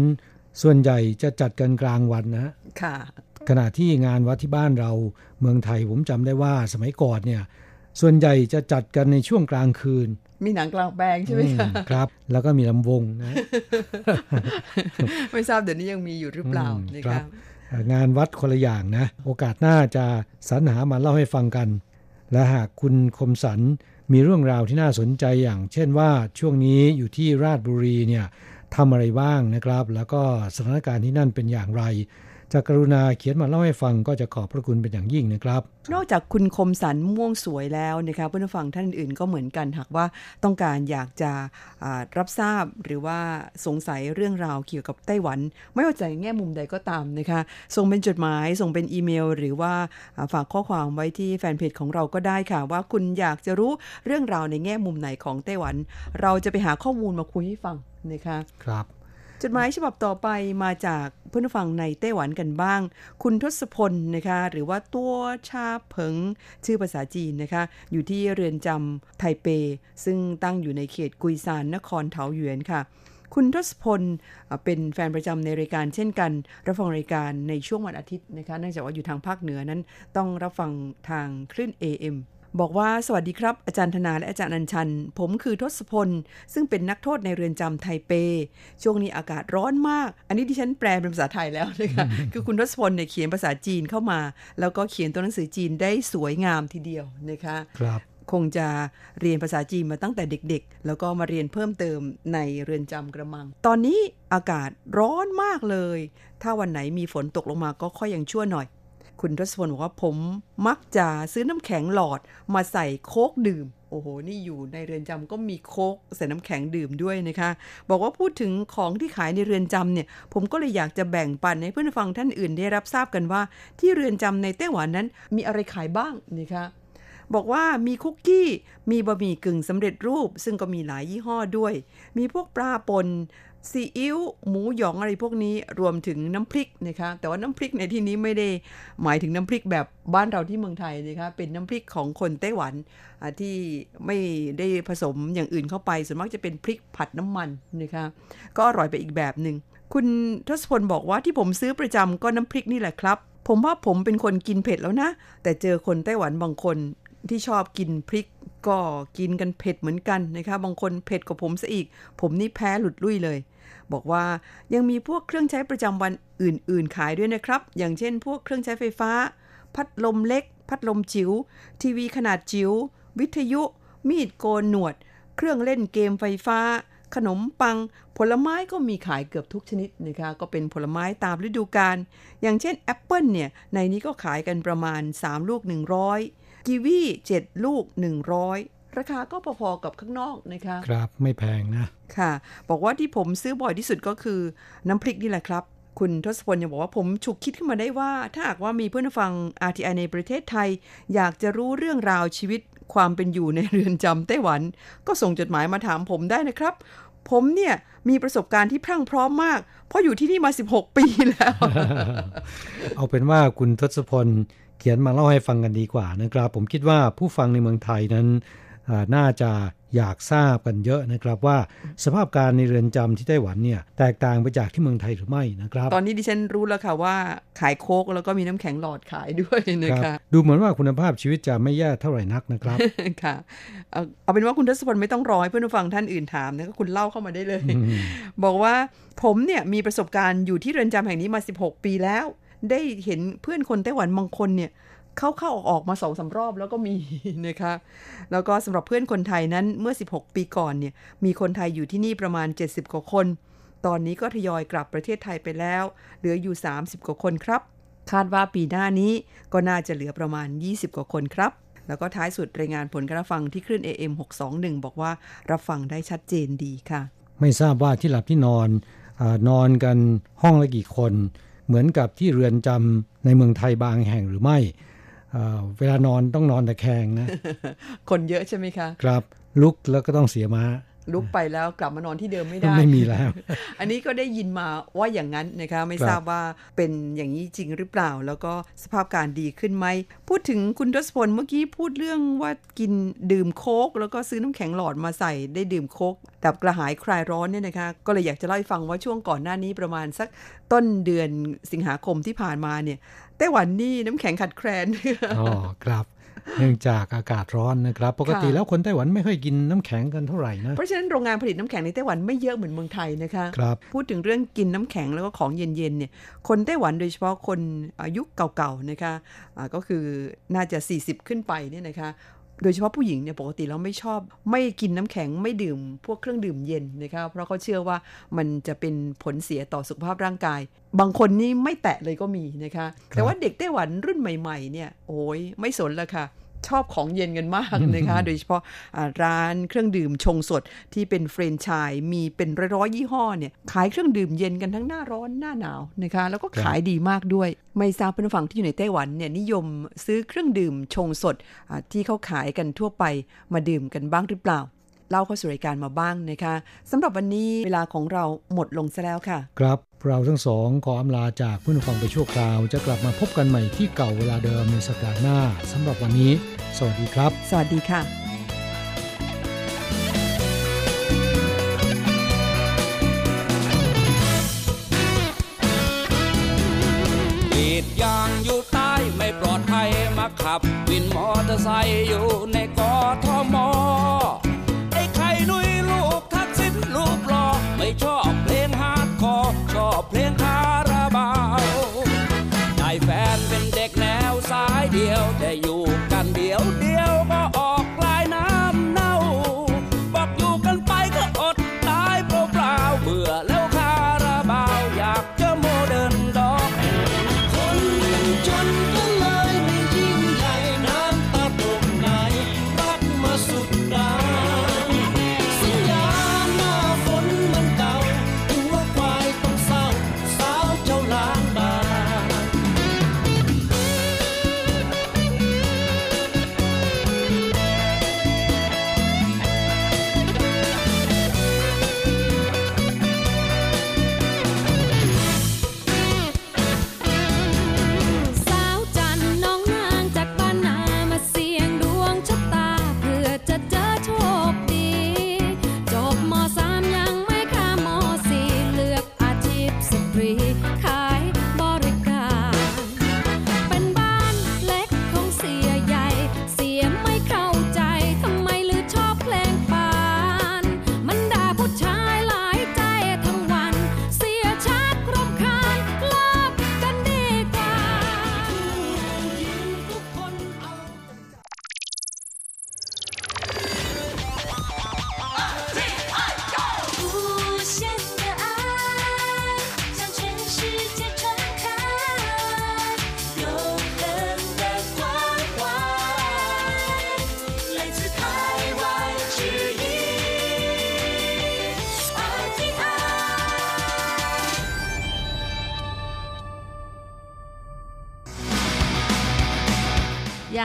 ส่วนใหญ่จะจัดกันกลางวันนะค่ะ ขณะที่งานวัดที่บ้านเราเมืองไทยผมจำได้ว่าสมัยก่อนเนี่ย ส่วนใหญ่จะจัดกันในช่วงกลางคืน มีหนังกลางแปลงใช่ไหมคะอืมครับ แล้วก็มีลำวงนะ ไม่ทราบเดี๋ยวนี้ยังมีอยู่หรือเปล่าอืมนะครัคะบเอ่องานวัดคนละอย่างนะ โอกาสหน้าจะสรรหามาเล่าให้ฟังกัน และหากคุณคมสันมีเรื่องราวที่น่าสนใจอย่าง เช่นว่าช่วงนี้อยู่ที่ราชบุรีเนี่ยทำอะไรบ้างนะครับ แล้วก็สถานการณ์ที่นั่นเป็นอย่างไร จะกรุณาเขียนมาเล่าให้ฟังก็จะขอบพระคุณเป็นอย่างยิ่งนะครับ นอกจากคุณคมสันม่วงสวยแล้วนะคะเพื่อนผู้ฟังท่านอื่นก็เหมือนกันหากว่าต้องการอยากจะอ่ารับทราบหรือว่าสงสัยเรื่องราวเกี่ยวกับไต้หวัน ไม่ว่าจะในแง่มุมใดก็ตามนะคะส่งเป็นจดหมายส่งเป็นอีเมล หรือว่าอ่าฝากข้อความไว้ที่แฟนเพจของเราก็ได้ค่ะ ว่าคุณอยากจะรู้เรื่องราวในแง่มุมไหนของไต้หวัน เราจะไปหาข้อมูลมาคุยให้ฟังนะคะครับ จดหมายฉบับต่อไปมาจากเพื่อนฟังในไต้หวันกันบ้าง คุณทศพลนะคะ หรือว่าตัวชาเผิงชื่อภาษาจีนนะคะ อยู่ที่เรือนจำไทเป ซึ่งตั้งอยู่ในเขตกุยซานนครเถาหยวนค่ะคุณทศพลเป็นแฟนประจำในรายการเช่นกัน รับฟังรายการในช่วงวันอาทิตย์นะคะเนื่องจากว่าอยู่ทางภาคเหนือนั้นต้องรับฟังทางคลื่น AM บอกว่าสวัสดีครับ อาจารย์ธนาและอาจารย์อัญชัน ผมคือทศพล ซึ่งเป็นนักโทษในเรือนจำไทเป ช่วงนี้อากาศร้อนมาก อันนี้ดิฉันแปลเป็นภาษาไทยแล้วนะคะคือคุณทศพลเนี่ยเขียนภาษาจีนเข้ามา แล้วก็เขียนตัวหนังสือจีนได้สวยงามทีเดียวนะคะครับคงจะเรียนภาษาจีนมาตั้งแต่เด็กๆ แล้วก็มาเรียนเพิ่มเติมในเรือนจำกระมัง ตอนนี้อากาศร้อนมากเลย ถ้าวันไหนมีฝนตกลงมาก็ค่อยยังชั่วหน่อย คุณทศพลบอกว่าผมมักจะซื้อน้ำแข็งหลอดมาใส่โค้กดื่ม โอ้โห นี่อยู่ในเรือนจำก็มีโค้กใส่น้ำแข็งดื่มด้วยนะคะ บอกว่าพูดถึงของที่ขายในเรือนจำเนี่ย ผมก็เลยอยากจะแบ่งปันให้เพื่อนฟังท่านอื่นได้รับทราบกันว่า ที่เรือนจำในไต้หวันนั้นมีอะไรขายบ้างนะคะบอกว่ามีคุกกี้ มีบะหมี่กึ่งสำเร็จรูป ซึ่งก็มีหลายยี่ห้อด้วย มีพวกปลาปน ซีอิ๊วหมูหยองอะไรพวกนี้รวมถึงน้ำพริกนะคะแต่ว่าน้ำพริกในที่นี้ไม่ได้หมายถึงน้ำพริกแบบบ้านเราที่เมืองไทยนะคะเป็นน้ำพริกของคนไต้หวันที่ไม่ได้ผสมอย่างอื่นเข้าไปส่วนมากจะเป็นพริกผัดน้ำมันนะคะก็อร่อยไปอีกแบบหนึ่งคุณทศพลบอกว่าที่ผมซื้อประจำก็น้ำพริกนี่แหละครับ ผมว่าผมเป็นคนกินเผ็ดแล้วนะ แต่เจอคนไต้หวันบางคนที่ชอบกินพริกก็กินกันเผ็ดเหมือนกันนะคะ บางคนเผ็ดกว่าผมซะอีก ผมนี่แพ้หลุดลุ่ยเลย บอกว่ายังมีพวกเครื่องใช้ประจำวันอื่น ๆ ขายด้วยนะครับ อย่างเช่น พวกเครื่องใช้ไฟฟ้า พัดลมเล็ก พัดลมจิ๋ว ทีวีขนาดจิ๋ว วิทยุ มีดโกนหนวด เครื่องเล่นเกมไฟฟ้า ขนมปัง ผลไม้ก็มีขายเกือบทุกชนิดนะคะ ก็เป็นผลไม้ตามฤดูกาล อย่างเช่นแอปเปิลเนี่ย ในนี้ก็ขายกันประมาณ 3 ลูก 100กีวี7ลูก 100 ราคาก็พอๆกับข้างนอกนะคะครับไม่แพงนะ ค่ะ บอกว่าที่ผมซื้อบ่อยที่สุดก็คือน้ำพริกนี่แหละครับ คุณทศพลยังบอกว่าผมฉุกคิดขึ้นมาได้ว่า ถ้าหากว่ามีเพื่อนฟัง RTI ในประเทศไทย อยากจะรู้เรื่องราวชีวิตความเป็นอยู่ในเรือนจำไต้หวัน ก็ส่งจดหมายมาถามผมได้นะครับ ผมเนี่ยมีประสบการณ์ที่พรั่งพร้อมมาก เพราะอยู่ที่นี่มา 16 ปีแล้ว เอาเป็นว่าคุณทศพลเขียนมาเล่าให้ฟังกันดีกว่านะครับ ผมคิดว่าผู้ฟังในเมืองไทยนั้น น่าจะอยากทราบกันเยอะนะครับว่าสภาพการในเรือนจำที่ไต้หวันเนี่ยแตกต่างไปจากที่เมืองไทยหรือไม่นะครับ ตอนนี้ดิฉันรู้แล้วค่ะว่าขายโคกแล้วก็มีน้ำแข็งหลอดขายด้วยนะคะดูเหมือนว่าคุณภาพชีวิตจะไม่แย่เท่าไหร่นักนะครับค่ะเอาเอาเป็นว่าคุณทศพลไม่ต้องรอให้เพื่อนผู้ฟังท่านอื่นถามนะก็คุณเล่าเข้ามาได้เลย บอกว่าผมเนี่ยมีประสบการณ์อยู่ที่เรือนจำแห่งนี้มา 16 ปีแล้ว ได้เห็นเพื่อนคนไต้หวันบางคนเนี่ย เข้าเข้าออกออกมาสองสารอบแล้วก็มีนะคะแล้วก็สำหรับเพื่อนคนไทยนั้นเมื่อ 16 ปีก่อนเนี่ยมีคนไทยอยู่ที่นี่ประมาณ 70 กว่าคน ตอนนี้ก็ทยอยกลับประเทศไทยไปแล้ว เหลืออยู่ 30 กว่าคนครับ คาดว่าปีหน้านี้ก็น่าจะเหลือประมาณ 20 กว่าคนครับ แล้วก็ท้ายสุดรายงานผลการฟังที่คลื่น AM 621 บอกว่ารับฟังได้ชัดเจนดีค่ะ ไม่ทราบว่าที่หลับที่นอนอนอนกันห้องละกี่คน เหมือนกับที่เรือนจำในเมืองไทยบางแห่งหรือไม่ เวลานอนต้องนอนตะแคงนะ คนเยอะใช่ไหมคะ ครับ ลุกแล้วก็ต้องเสียม้าลุกไปแล้วกลับมานอนที่เดิมไม่ได้ ไม่มีแล้ว อันนี้ก็ได้ยินมาว่าอย่างนั้นนะคะไม่ทราบว่าเป็นอย่างนี้จริงหรือเปล่า แล้วก็สภาพการดีขึ้นไหม พูดถึงคุณทศพลเมื่อกี้พูดเรื่องว่ากินดื่มโค้กแล้วก็ซื้อน้ำแข็งหลอดมาใส่ได้ดื่มโค้กดับกระหายคลายร้อนเนี่ยนะคะ ก็เลยอยากจะเล่าให้ฟังว่าช่วงก่อนหน้านี้ประมาณสักต้นเดือนสิงหาคมที่ผ่านมาเนี่ย ไต้หวันนี่น้ำแข็งขัดแคลนอ๋อครับเนื่องจากอากาศร้อนนะครับ ปกติแล้วคนไต้หวันไม่ค่อยกินน้ำแข็งกันเท่าไหร่นะ เพราะฉะนั้นโรงงานผลิตน้ำแข็งในไต้หวันไม่เยอะเหมือนเมืองไทยนะคะครับพูดถึงเรื่องกินน้ำแข็งแล้วก็ของเย็นๆเนี่ยคนไต้หวันโดยเฉพาะคนอายุเก่าๆนะคะะก็คือน่าจะ 40 ขึ้นไปเนี่ยนะคะ โดยเฉพาะผู้หญิงเนี่ยปกติแล้วไม่ชอบ ไม่กินน้ำแข็งไม่ดื่มพวกเครื่องดื่มเย็นนะคะเพราะเขาเชื่อว่ามันจะเป็นผลเสียต่อสุขภาพร่างกาย บางคนนี่ไม่แตะเลยก็มีนะคะ แต่ว่าเด็กไต้หวันรุ่นใหม่ ๆ เนี่ยโอ้ยไม่สนละค่ะ ชอบของเย็นกันมากนะคะ โดยเฉพาะร้านเครื่องดื่มชงสดที่เป็นเฟรนชายมีเป็นร้อยๆยี่ห้อเนี่ยขายเครื่องดื่มเย็นกันทั้งหน้าร้อนหน้าหนาวนะคะ แล้วก็ขายดีมากด้วย ไม่ทราบเพื่อนฝั่งที่อยู่ในไต้หวันเนี่ยนิยมซื้อเครื่องดื่มชงสดที่เขาขายกันทั่วไปมาดื่มกันบ้างหรือเปล่าเล่าเข้าสู่รายการมาบ้างนะคะสำหรับวันนี้เวลาของเราหมดลงซะแล้วค่ะ ครับ เราทั้งสองขออำลาจากเพื่อนฟังไปชั่วคราว จะกลับมาพบกันใหม่ที่เก่าเวลาเดิมในสัปดาห์หน้าสำหรับวันนี้ สวัสดีครับ สวัสดีค่ะีดยางอยู่ใต้ไม่ปลอดภัยมาขับ วินมอเตอร์ไซค์อยู่ในกอทม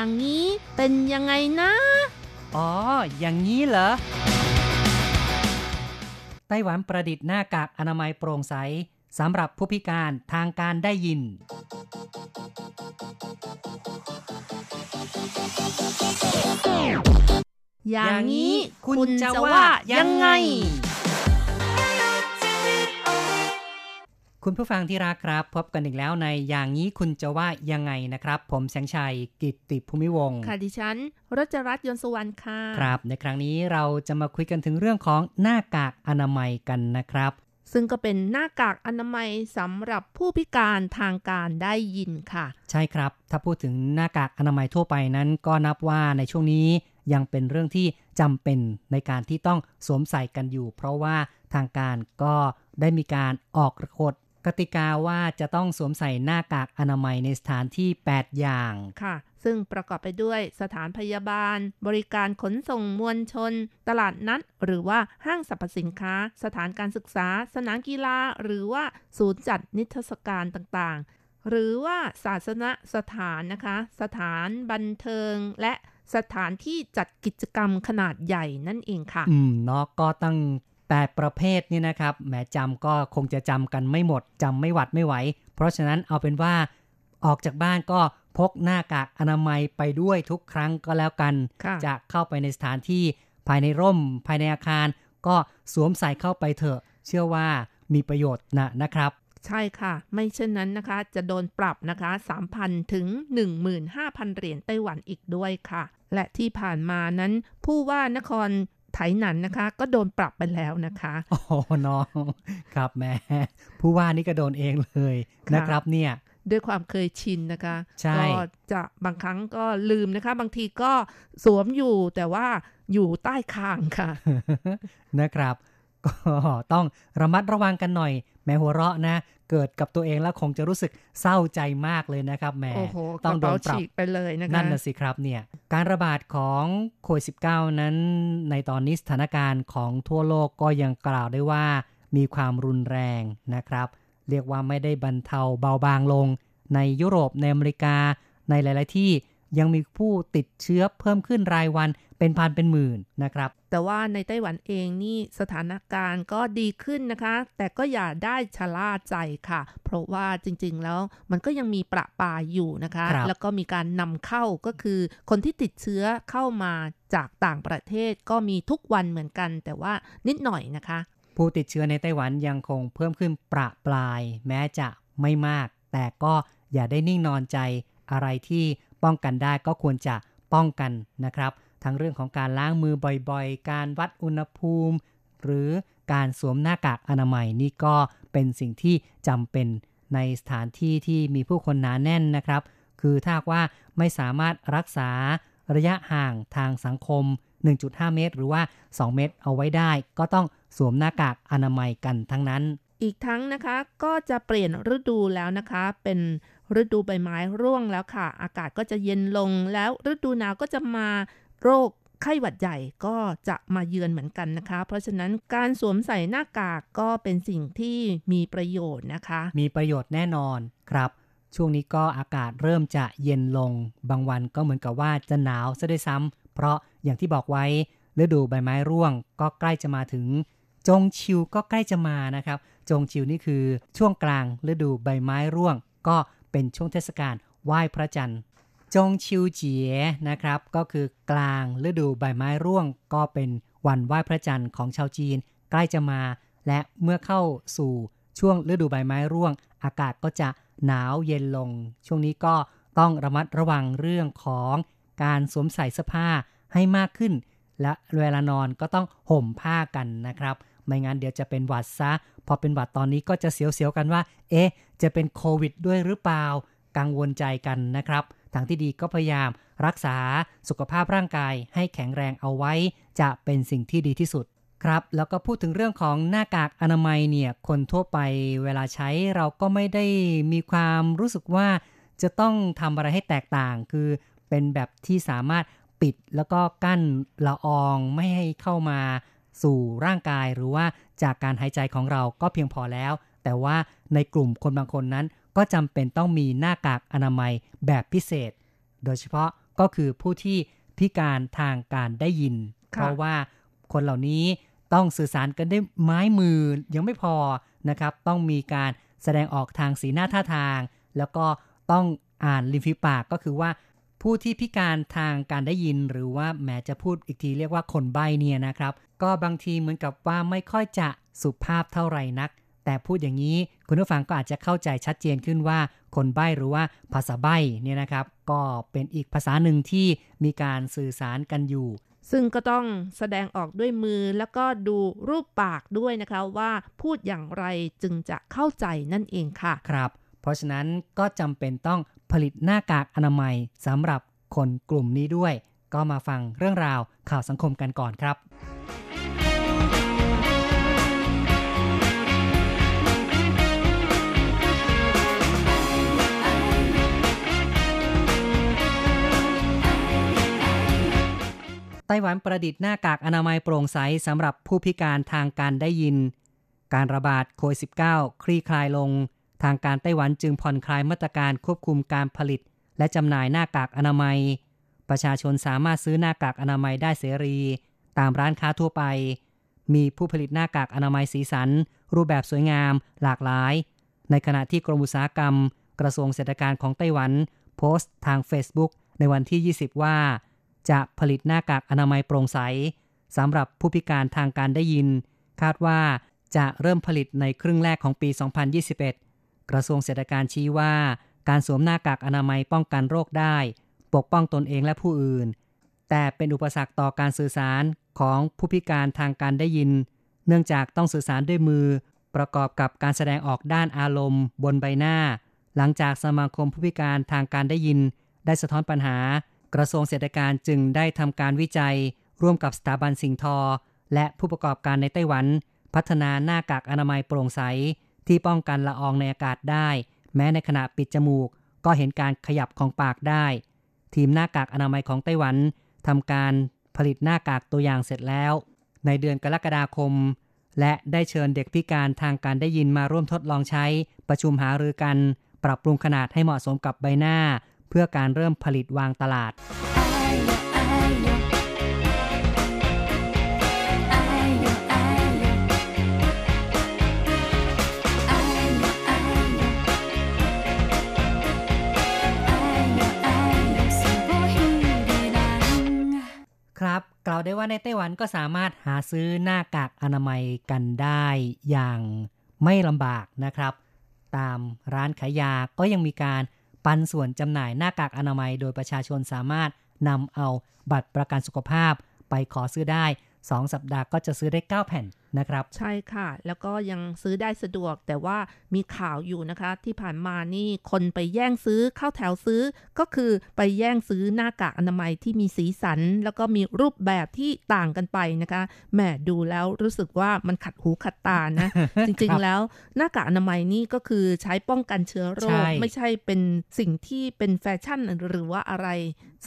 อย่างนี้เป็นยังไงนะ อ๋อ อย่างนี้เหรอ ไต้หวันประดิษฐ์หน้ากากอนามัยโปร่งใสสำหรับผู้พิการทางการได้ยิน อย่างนี้คุณจะว่ายังไง คุณผู้ฟังที่รักครับ พบกันอีกแล้วในอย่างนี้คุณจะว่ายังไงนะครับ ผมแสงชัยกิตติภูมิวงศ์ค่ะดิฉันรัชรัตน์ยนต์สุวรรณค่ะครับ ในครั้งนี้เราจะมาคุยกันถึงเรื่องของหน้ากากอนามัยกันนะครับ ซึ่งก็เป็นหน้ากากอนามัยสำหรับผู้พิการทางการได้ยินค่ะ ใช่ครับ ถ้าพูดถึงหน้ากากอนามัยทั่วไปนั้น ก็นับว่าในช่วงนี้ยังเป็นเรื่องที่จำเป็นในการที่ต้องสวมใส่กันอยู่ เพราะว่าทางการก็ได้มีการออกกฎ กติกาว่าจะต้องสวมใส่หน้ากากอนามัยในสถานที่ 8 อย่างค่ะ ซึ่งประกอบไปด้วยสถานพยาบาล บริการขนส่งมวลชน ตลาดนัด หรือว่าห้างสรรพสินค้า สถานการศึกษา สนามกีฬา หรือว่าศูนย์จัดนิทรรศการต่างๆ หรือว่าศาสนสถานนะคะ สถานบันเทิงและสถานที่จัดกิจกรรมขนาดใหญ่นั่นเองค่ะ อืมเนาะก็ตั้ง แปดประเภทนี่นะครับแหมจำก็คงจะจำกันไม่หมดจำไม่หวัดไม่ไหว เพราะฉะนั้นเอาเป็นว่าออกจากบ้านก็พกหน้ากากอนามัยไปด้วยทุกครั้งก็แล้วกันค่ะจะเข้าไปในสถานที่ภายในร่ม ภายในอาคาร ก็สวมใส่เข้าไปเถอะ เชื่อว่ามีประโยชน์นะนะครับ ใช่ค่ะ ไม่เช่นนั้นนะคะ จะโดนปรับนะคะ 3,000 ถึง 15,000 เหรียญไต้หวันอีกด้วยค่ะ และที่ผ่านมานั้น ผู้ว่านคร ไถหนันนะคะ ก็โดนปรับไปแล้วนะคะโอ้โหน้องครับแหม่ผู้ว่านี่ก็โดนเองเลยค่ะนะครับเนี่ยด้วยความเคยชินนะคะใช่ก็จะบางครั้งก็ลืมนะคะ บางทีก็สวมอยู่แต่ว่าอยู่ใต้คางค่ะนะครับ ก็ต้องระมัดระวังกันหน่อยแม้หัวเราะนะ เกิดกับตัวเองแล้วคงจะรู้สึกเศร้าใจมากเลยนะครับแหมโอ้โหกต้องระโดเป๋านปรับฉีกไปเลยนะคะนั่นนะสิครับเนี่ยการระบาดของโควิด -19 นั้น ในตอนนี้สถานการณ์ของทั่วโลกก็ยังกล่าวได้ว่ามีความรุนแรงนะครับ เรียกว่าไม่ได้บรรเทาเบาบางลง ในยุโรปในอเมริกา ในหลาย ๆ ที่ยังมีผู้ติดเชื้อเพิ่มขึ้นรายวัน เป็นพันเป็นหมื่นนะครับ แต่ว่าในไต้หวันเองนี่สถานการณ์ก็ดีขึ้นนะคะ แต่ก็อย่าได้ชะล่าใจค่ะ เพราะว่าจริงๆแล้วมันก็ยังมีประปรายอยู่นะคะครับแล้วก็มีการนำเข้าก็คือคนที่ติดเชื้อเข้ามาจากต่างประเทศก็มีทุกวันเหมือนกัน แต่ว่านิดหน่อยนะคะ ผู้ติดเชื้อในไต้หวันยังคงเพิ่มขึ้นประปราย แม้จะไม่มาก แต่ก็อย่าได้นิ่งนอนใจอะไรที่ป้องกันได้ก็ควรจะป้องกันนะครับ ทั้งเรื่องของการล้างมือบ่อยๆ การวัดอุณหภูมิ หรือการสวมหน้ากากอนามัยนี่ก็เป็นสิ่งที่จำเป็นในสถานที่ที่มีผู้คนหนาแน่นนะครับ คือถ้าว่าไม่สามารถรักษาระยะห่างทางสังคม 1.5 เมตร หรือว่า 2 เมตรเอาไว้ได้ ก็ต้องสวมหน้ากากอนามัยกันทั้งนั้น อีกทั้งนะคะก็จะเปลี่ยนฤดูแล้วนะคะ เป็นฤดูใบไม้ร่วงแล้วค่ะ อากาศก็จะเย็นลงแล้วฤดูหนาวก็จะมา โรคไข้หวัดใหญ่ก็จะมาเยือนเหมือนกันนะคะ เพราะฉะนั้นการสวมใส่หน้ากากก็เป็นสิ่งที่มีประโยชน์นะคะ มีประโยชน์แน่นอนครับ ช่วงนี้ก็อากาศเริ่มจะเย็นลง บางวันก็เหมือนกับว่าจะหนาวซะด้วยซ้ำเพราะอย่างที่บอกไว้ฤดูใบไม้ร่วงก็ใกล้จะมาถึง จงชิวก็ใกล้จะมานะครับ จงชิวนี่คือช่วงกลางฤดูใบไม้ร่วง ก็เป็นช่วงเทศกาลไหว้พระจันทร์ จงชิวเจียนะครับ ก็คือกลางฤดูใบไม้ร่วง ก็เป็นวันไหว้พระจันทร์ของชาวจีน ใกล้จะมา และเมื่อเข้าสู่ช่วงฤดูใบไม้ร่วง อากาศก็จะหนาวเย็นลง ช่วงนี้ก็ต้องระมัดระวังเรื่องของการสวมใส่เสื้อผ้าให้มากขึ้น และเวลานอนก็ต้องห่มผ้ากันนะครับ ไม่งั้นเดี๋ยวจะเป็นหวัดซะ พอเป็นหวัดตอนนี้ก็จะเสียวๆกันว่า เอ๊ะ จะเป็นโควิดด้วยหรือเปล่า กังวลใจกันนะครับ ทางที่ดีก็พยายามรักษาสุขภาพร่างกายให้แข็งแรงเอาไว้ จะเป็นสิ่งที่ดีที่สุดครับ แล้วก็พูดถึงเรื่องของหน้ากากอนามัยเนี่ยคนทั่วไปเวลาใช้เราก็ไม่ได้มีความรู้สึกว่าจะต้องทำอะไรให้แตกต่าง คือเป็นแบบที่สามารถปิดแล้วก็กั้นละอองไม่ให้เข้ามาสู่ร่างกายหรือว่าจากการหายใจของเราก็เพียงพอแล้ว แต่ว่าในกลุ่มคนบางคนนั้น ก็จำเป็นต้องมีหน้ากากอนามัยแบบพิเศษ โดยเฉพาะก็คือผู้ที่พิการทางการได้ยินค่ะเพราะว่าคนเหล่านี้ต้องสื่อสารกันด้วยไม้มือยังไม่พอนะครับ ต้องมีการแสดงออกทางสีหน้าท่าทาง แล้วก็ต้องอ่านริมฝีปากก็คือว่า ผู้ที่พิการทางการได้ยิน หรือว่าแหมจะพูดอีกทีเรียกว่าคนใบ้เนี่ยนะครับ ก็บางทีเหมือนกับว่าไม่ค่อยจะสุภาพเท่าไหร่นัก แต่พูดอย่างนี้คุณผู้ฟังก็อาจจะเข้าใจชัดเจนขึ้นว่า คนใบ้หรือว่าภาษาใบ้เนี่ยนะครับ ก็เป็นอีกภาษาหนึ่งที่มีการสื่อสารกันอยู่ ซึ่งก็ต้องแสดงออกด้วยมือแล้วก็ดูรูปปากด้วยนะคะว่าพูดอย่างไรจึงจะเข้าใจนั่นเองค่ะครับ เพราะฉะนั้นก็จำเป็นต้องผลิตหน้ากากอนามัยสำหรับคนกลุ่มนี้ด้วย ก็มาฟังเรื่องราวข่าวสังคมกันก่อนครับ ไต้หวันประดิษฐ์หน้ากากอนามัยโปร่งใสสำหรับผู้พิการทางการได้ยิน การระบาดโควิด -19 คลี่คลายลง ทางการไต้หวันจึงผ่อนคลายมาตรการควบคุมการผลิต และจำหน่ายหน้ากากอนามัย ประชาชนสามารถซื้อหน้ากากอนามัยได้เสรี ตามร้านค้าทั่วไป มีผู้ผลิตหน้ากากอนามัยสีสัน รูปแบบสวยงาม หลากหลาย ในขณะที่กรมอุตสาหกรรม กระทรวงเศรษฐการของไต้หวัน โพสต์ทาง Facebook ในวันที่ 20 ว่า จะผลิตหน้ากากอนามัยโปร่งใสสำหรับผู้พิการทางการได้ยิน คาดว่าจะเริ่มผลิตในครึ่งแรกของปี 2021 กระทรวงเศรษฐการชี้ว่า การสวมหน้ากากอนามัยป้องกันโรคได้ ปกป้องตนเองและผู้อื่น แต่เป็นอุปสรรคต่อการสื่อสารของผู้พิการทางการได้ยิน เนื่องจากต้องสื่อสารด้วยมือ ประกอบกับการแสดงออกด้านอารมณ์ บนใบหน้า หลังจากสมาคมผู้พิการทางการได้ยิน ได้สะท้อนปัญหา กระทรวงเศรษฐการจึงได้ทำการวิจัย ร่วมกับสถาบันสิงทอ และผู้ประกอบการในไต้หวัน พัฒนาหน้ากากอนามัยโปร่งใส ที่ป้องกันละอองในอากาศได้ แม้ในขณะปิดจมูก ก็เห็นการขยับของปากได้ ทีมหน้ากากอนามัยของไต้หวันทำการผลิตหน้ากากตัวอย่างเสร็จแล้ว ในเดือนกรกฎาคม และได้เชิญเด็กพิการทางการได้ยินมาร่วมทดลองใช้ประชุมหารือกัน ปรับปรุงขนาดให้เหมาะสมกับใบหน้า เพื่อการเริ่มผลิตวางตลาด ครับกล่าวได้ว่าในไต้หวันก็สามารถหาซื้อหน้ากากอนามัยกันได้อย่างไม่ลำบากนะครับ ตามร้านขายยาก็ยังมีการ ปันส่วนจำหน่ายหน้ากากอนามัย โดยประชาชนสามารถนำเอาบัตรประกันสุขภาพไปขอซื้อได้ 2 สัปดาห์ก็จะซื้อได้ 9 แผ่นนะครับ ใช่ค่ะ แล้วก็ยังซื้อได้สะดวกแต่ว่ามีข่าวอยู่นะคะ ที่ผ่านมานี่คนไปแย่งซื้อเข้าแถวซื้อ ก็คือไปแย่งซื้อหน้ากากอนามัยที่มีสีสัน แล้วก็มีรูปแบบที่ต่างกันไปนะคะแหมดูแล้วรู้สึกว่ามันขัดหูขัดตานะ จริงๆแล้วหน้ากากอนามัยนี่ก็คือใช้ป้องกันเชื้อโรใช่คไม่ใช่เป็นสิ่งที่เป็นแฟชั่นหรือว่าอะไร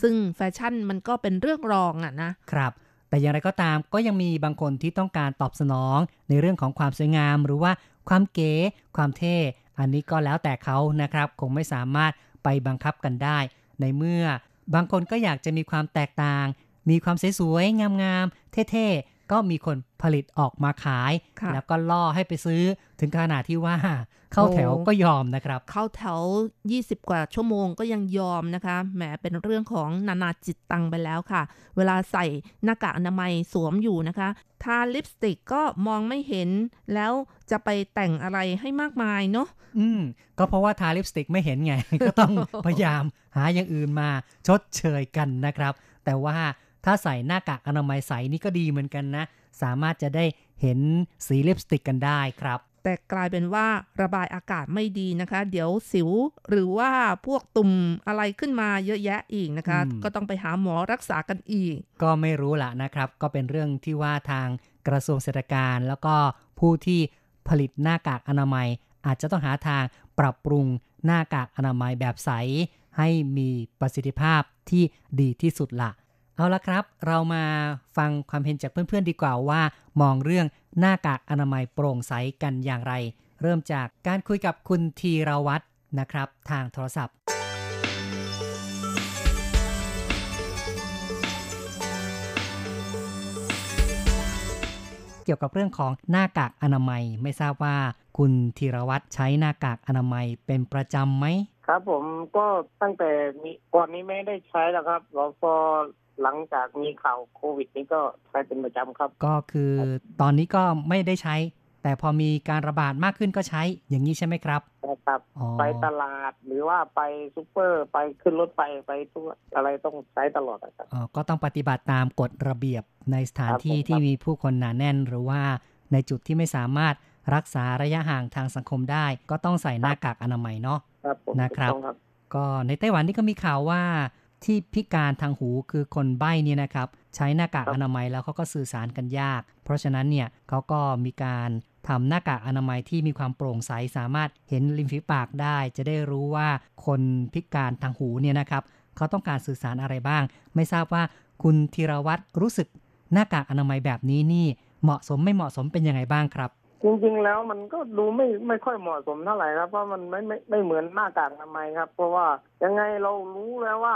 ซึ่งแฟชั่นมันก็เป็นเรื่องรองอะนะครับ แต่อย่างไรก็ตามก็ยังมีบางคนที่ต้องการตอบสนอง ในเรื่องของความสวยงาม หรือว่าความเก๋ ความเท่ อันนี้ก็แล้วแต่เขานะครับ คงไม่สามารถไปบังคับกันได้ ในเมื่อบางคนก็อยากจะมีความแตกต่าง มีความสวยๆงามๆเท่ๆ ก็มีคนผลิตออกมาขายค่ะแล้วก็ล่อให้ไปซื้อถึงขนาดที่ว่า เข้าแถวก็ยอมนะครับ เข้าแถว 20 กว่าชั่วโมงก็ยังยอมนะคะแหมเป็นเรื่องของนานาจิตตังไปแล้วค่ะ เวลาใส่หน้ากากอนามัยสวมอยู่นะคะทาลิปสติกก็มองไม่เห็นแล้วจะไปแต่งอะไรให้มากมายเนาะอืม ก็เพราะว่าทาลิปสติกไม่เห็นไง ก็ต้องพยายามหาอย่างอื่นมาชดเชยกันนะครับ แต่ว่า ถ้าใส่หน้ากากอนามัยใสนี่ก็ดีเหมือนกันนะ สามารถจะได้เห็นสีลิปสติกกันได้ครับ แต่กลายเป็นว่าระบายอากาศไม่ดีนะคะ เดี๋ยวสิวหรือว่าพวกตุ่มอะไรขึ้นมาเยอะแยะอีกนะคะอืมก็ต้องไปหาหมอรักษากันอีก ก็ไม่รู้ละนะครับ ก็เป็นเรื่องที่ว่าทางกระทรวงเศรษฐการ แล้วก็ผู้ที่ผลิตหน้ากากอนามัย อาจจะต้องหาทางปรับปรุงหน้ากากอนามัยแบบใส ให้มีประสิทธิภาพที่ดีที่สุดละ เอาละครับ เรามาฟังความเห็นจากเพื่อนๆดีกว่าว่า มองเรื่องหน้ากากอนามัยโปร่งใสกันอย่างไร เริ่มจากการคุยกับคุณธีรวัตรนะครับ ทางโทรศัพท์ เกี่ยวกับเรื่องของหน้ากากอนามัยไม่ทราบว่า คุณธีรวัตรใช้หน้ากากอนามัยเป็นประจำไหมครับผมก็ตั้งแต่มีก่อนนี้ไม่ได้ใช้แล้วครับพอ หลังจากมีข่าวโควิด นี้ก็ใช้เป็นประจำครับ ก็คือตอนนี้ก็ไม่ได้ใช้ แต่พอมีการระบาดมากขึ้นก็ใช้อย่างนี้ใช่ไหมครับนะครับอ๋อไปตลาดหรือว่าไปซูเปอร์ไปขึ้นรถไฟไปทุกอะไรต้องใช้ตลอดนะครับเอ่อก็ต้องปฏิบัติตามกฎระเบียบในสถานที่ครับผมที่มีผู้คนหนาแน่นหรือว่าในจุดที่ไม่สามารถรักษาระยะห่างทางสังคมได้ ก็ต้องใส่หน้ากากอนามัยเนาะครับผมนะครับถูกต้องครับ ก็ในไต้หวันนี่ก็มีข่าวว่า ที่พิการทางหูคือคนใบ้เนี่ยนะครับ ใช้หน้ากากอนามัยแล้วเขาก็สื่อสารกันยาก เพราะฉะนั้นเนี่ยเขาก็มีการทำหน้ากากอนามัยที่มีความโปร่งใสสามารถเห็นริมฝีปากได้ จะได้รู้ว่าคนพิการทางหูเนี่ยนะครับเขาต้องการสื่อสารอะไรบ้าง ไม่ทราบว่าคุณธีรวัตรรู้สึกหน้ากากอนามัยแบบนี้นี่เหมาะสมไม่เหมาะสมเป็นยังไงบ้างครับ จริงๆแล้วมันก็ดูไม่ไม่ค่อยเหมาะสมเท่าไหร่ครับเพราะมันไม่ไม่ไม่เหมือนหน้ากากอนามัยครับ เพราะว่ายังไงเรารู้แล้วว่า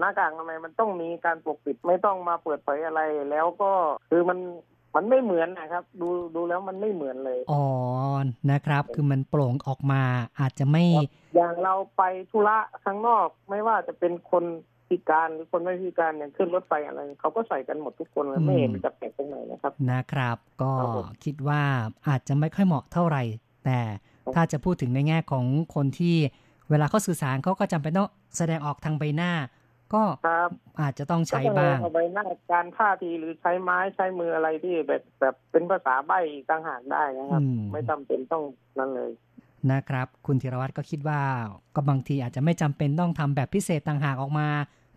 หน้ากากอนามัยมันต้องมีการปกปิดไม่ต้องมาเปิดเผยอะไรแล้วก็คือมันมันไม่เหมือนนะครับ ดูดูแล้วมันไม่เหมือนเลยอ๋อนะครับ คือมันโปร่งออกมาอาจจะไม่ อย่างเราไปธุระข้างนอก ไม่ว่าจะเป็นคนพิการหรือคนไม่พิการเนี่ยขึ้นรถไฟอะไรเขาก็ใส่กันหมดทุกคนเลยอืมไม่เห็นจะแปลกตรงไหนนะครับ นะครับ ก็ครับผมคิดว่าอาจจะไม่ค่อยเหมาะเท่าไหร่ แต่ครับถ้าจะพูดถึงในแง่ของคนที่เวลาเขาสื่อสารเขาก็จำเป็นต้องแสดงออกทางใบหน้า ก็ครับอาจจะต้องใช้ก็ต้องบ้างเอาไปหน้าการท่าทีหรือใช้ไม้ใช้มืออะไรที่แบบแบบเป็นภาษาใบ้อีกต่างหากได้นะครับอืมไม่จำเป็นต้องนั่นเลยนะครับ คุณธีรวัตรก็คิดว่า ก็บางทีอาจจะไม่จำเป็นต้องทำแบบพิเศษต่างหากออกมา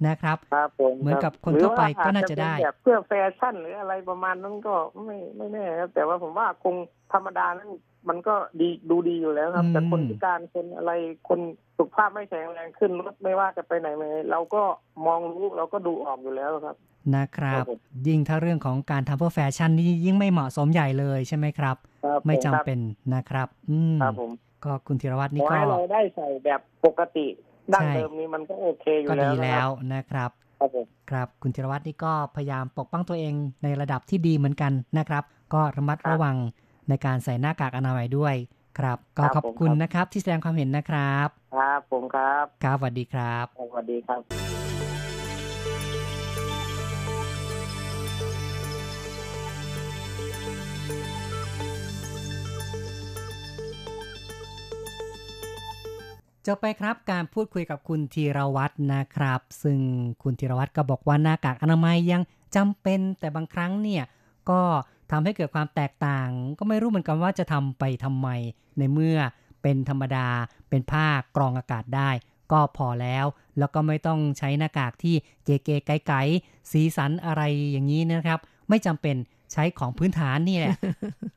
นะครับครับผมเหมือนกับรับคนทั่วไปหรือก็น่าจะได้อจเป็นแบบเพื่อแฟชั่นหรืออะไรประมาณนั้นก็ไม่ไม่แน่ครับแต่ว่าผมว่าคงธรรมดานั้น มันก็ดีดูดีอยู่แล้วครับอืมแต่คนพิการคนอะไรคนสุขภาพไม่แข็งแรงขึ้นรถไม่ว่าจะไปไหนมาไหนเราก็มองรู้เราก็ดูออกอยู่แล้วครับนะครับครับผมยิ่งถ้าเรื่องของการทำเพื่อแฟชั่นนี่ยิ่งไม่เหมาะสมใหญ่เลยใช่ไหมครับครับไม่จำผมครับเป็นนะครับ อืมครับผมก็คุณธีรวัตรขนี่อก็ให้เราได้ใส่แบบปกติดั้งใช่เดิมนี้มันก็โอเคอยู่ก็แล้วดีนะแล้ครัวบนะครับครับผมครับคุณธีรวัตรนี่ก็พยายามปกป้องตัวเองในระดับที่ดีเหมือนกันนะครับ ก็ระมัดครับระวัง ในการใส่หน้ากากอนามัยด้วยครับ ก็ครับขอบคุณผมครับนะครับที่แสดงความเห็นนะครับ ครับผมครับครับสวัสดีครับสวัสดีครับ จบไปครับการพูดคุยกับคุณธีรวัตรนะครับ ซึ่งคุณธีรวัตรก็บอกว่าหน้ากากอนามัยยังจำเป็นแต่บางครั้งเนี่ยก็ ทำให้เกิดความแตกต่าง ก็ไม่รู้เหมือนกันว่าจะทำไปทำไม ในเมื่อเป็นธรรมดา เป็นผ้ากรองอากาศได้ ก็พอแล้ว แล้วก็ไม่ต้องใช้หน้ากากที่เก๋ๆไก๋ๆสีสันอะไรอย่างนี้นะครับ ไม่จำเป็นใช้ของพื้นฐานนี่แหละ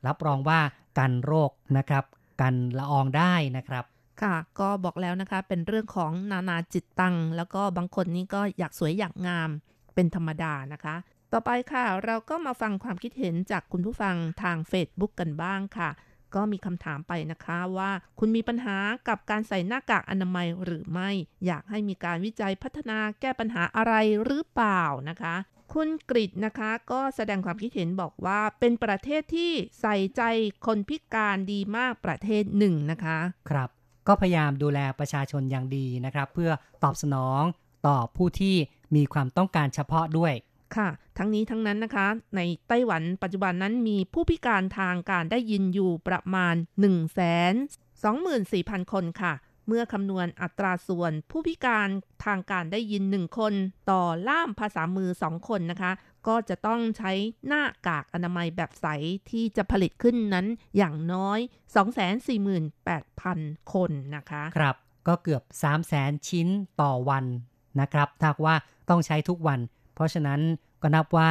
รับรองว่ากันโรคนะครับ กันละอองได้นะครับค่ะก็บอกแล้วนะคะเป็นเรื่องของนานาจิตตัง แล้วก็บางคนนี่ก็อยากสวยอยากงามเป็นธรรมดานะคะ ต่อไปค่ะ เราก็มาฟังความคิดเห็นจากคุณผู้ฟังทาง Facebook กันบ้างค่ะ ก็มีคำถามไปนะคะว่า คุณมีปัญหากับการใส่หน้ากากอนามัยหรือไม่ อยากให้มีการวิจัยพัฒนาแก้ปัญหาอะไรหรือเปล่านะคะคุณกริดนะคะก็แสดงความคิดเห็นบอกว่าเป็นประเทศที่ใส่ใจคนพิการดีมากประเทศหนึ่งนะคะ ครับ ก็พยายามดูแลประชาชนอย่างดีนะครับ เพื่อตอบสนองต่อผู้ที่มีความต้องการเฉพาะด้วย ค่ะ ทั้งนี้ทั้งนั้นนะคะ ในไต้หวันปัจจุบันนั้นมีผู้พิการทางการได้ยินอยู่ประมาณ 1 2 4 0 0 0 คนค่ะ เมื่อคำนวณอัตราส่วนผู้พิการทางการได้ยิน 1 คน ต่อล่ามภาษามือ 2 คนนะคะ ก็จะต้องใช้หน้ากากอนามัยแบบใสที่จะผลิตขึ้นนั้นอย่างน้อย 248,000 คนนะคะ ครับ ก็เกือบ 3 0 0แสนชิ้นต่อวันนะครับถ้าว่าต้องใช้ทุกวัน เพราะฉะนั้นก็นับว่า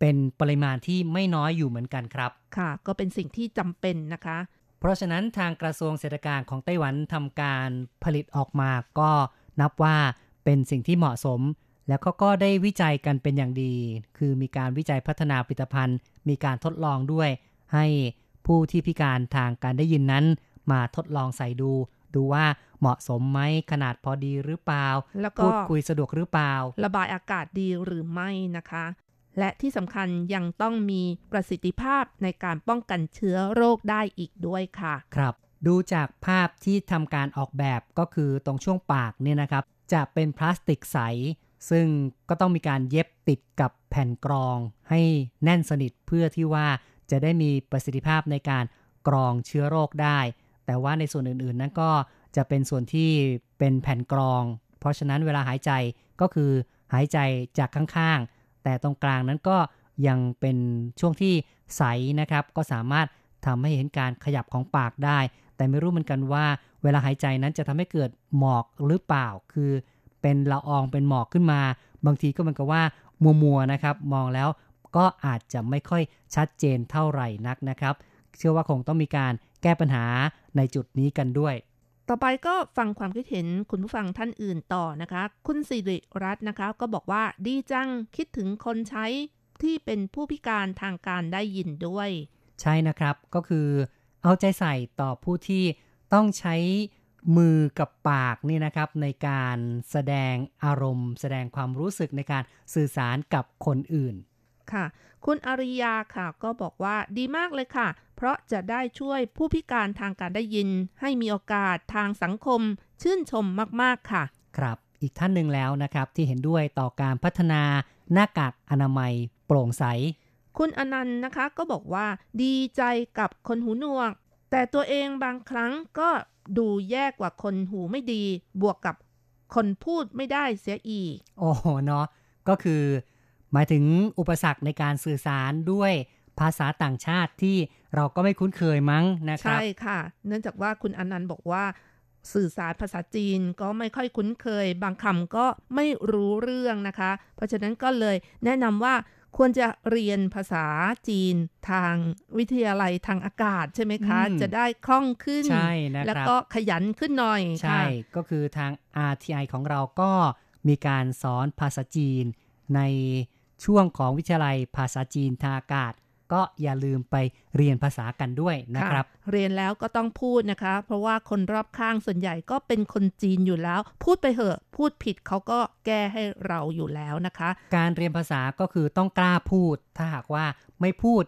เป็นปริมาณที่ไม่น้อยอยู่เหมือนกันครับ ค่ะ ก็เป็นสิ่งที่จำเป็นนะคะ เพราะฉะนั้นทางกระทรวงเศรษฐกิจของไต้หวันทำการผลิตออกมาก็นับว่าเป็นสิ่งที่เหมาะสม แล้วเขาก็ได้วิจัยกันเป็นอย่างดี คือมีการวิจัยพัฒนาผลิตภัณฑ์ มีการทดลองด้วย ให้ผู้ที่พิการทางการได้ยินนั้น มาทดลองใส่ดู ดูว่าเหมาะสมไหมขนาดพอดีหรือเปล่า แล้วก็พูดคุยสะดวกหรือเปล่า ระบายอากาศดีหรือไม่นะคะ และที่สำคัญยังต้องมีประสิทธิภาพในการป้องกันเชื้อโรคได้อีกด้วยค่ะ ครับ ดูจากภาพที่ทำการออกแบบก็คือตรงช่วงปากเนี่ยนะครับ จะเป็นพลาสติกใส ซึ่งก็ต้องมีการเย็บติดกับแผ่นกรอง ให้แน่นสนิทเพื่อที่ว่าจะได้มีประสิทธิภาพในการกรองเชื้อโรคได้ แต่ว่าในส่วนอื่นๆนั้นก็จะเป็นส่วนที่เป็นแผ่นกรอง เพราะฉะนั้นเวลาหายใจก็คือหายใจจากข้างๆ แต่ตรงกลางนั้นก็ยังเป็นช่วงที่ใสนะครับ ก็สามารถทำให้เห็นการขยับของปากได้ แต่ไม่รู้เหมือนกันว่า เวลาหายใจนั้นจะทำให้เกิดหมอกหรือเปล่า คือเป็นละอองเป็นหมอกขึ้นมา บางทีก็เหมือนกับว่ามัวๆนะครับ มองแล้วก็อาจจะไม่ค่อยชัดเจนเท่าไหร่นักนะครับ เชื่อว่าคงต้องมีการ แก้ปัญหาในจุดนี้กันด้วย ต่อไปก็ฟังความคิดเห็นคุณผู้ฟังท่านอื่นต่อนะคะ คุณสิริรัตน์นะคะ ก็บอกว่าดีจังคิดถึงคนใช้ที่เป็นผู้พิการทางการได้ยินด้วย ใช่นะครับก็คือเอาใจใส่ต่อผู้ที่ต้องใช้มือกับปากนี่นะครับในการแสดงอารมณ์ แสดงความรู้สึกในการสื่อสารกับคนอื่น ค่ะ คุณอาริยาค่ะก็บอกว่าดีมากเลยค่ะ เพราะจะได้ช่วยผู้พิการทางการได้ยิน ให้มีโอกาสทางสังคม ชื่นชมมากๆค่ะ ครับ อีกท่านหนึ่งแล้วนะครับที่เห็นด้วยต่อการพัฒนาหน้ากากอนามัย โปร่งใส คุณอนันต์นะคะก็บอกว่า ดีใจกับคนหูหนวก แต่ตัวเองบางครั้งก็ดูแย่กว่าคนหูไม่ดี บวกกับคนพูดไม่ได้เสียอีก โอ้โหเนาะก็คือห มายถึงอุปสรรคในการสื่อสารด้วยภาษาต่างชาติที่เราก็ไม่คุ้นเคยมั้งนะครับ ใช่ค่ะ เนื่องจากว่าคุณอนันต์บอกว่า สื่อสารภาษาจีนก็ไม่ค่อยคุ้นเคย บางคำก็ไม่รู้เรื่องนะคะ เพราะฉะนั้นก็เลยแนะนำว่าควรจะเรียนภาษาจีนทางวิทยาลัยทางอากาศใช่ไหมคะอืมจะได้คล่องขึ้นใช่นะครับแล้วก็ขยันขึ้นหน่อยใช่ค่ะก็คือทาง RTI ของเราก็มีการสอนภาษาจีนใน ช่วงของวิทยาลัยภาษาจีนทางอากาศ ก็อย่าลืมไปเรียนภาษากันด้วยนะครับ เรียนแล้วก็ต้องพูดนะคะ เพราะว่าคนรอบข้างส่วนใหญ่ก็เป็นคนจีนอยู่แล้ว พูดไปเหอะพูดผิดเขาก็แก้ให้เราอยู่แล้วนะคะ การเรียนภาษาก็คือต้องกล้าพูด ถ้าหากว่าไม่พูด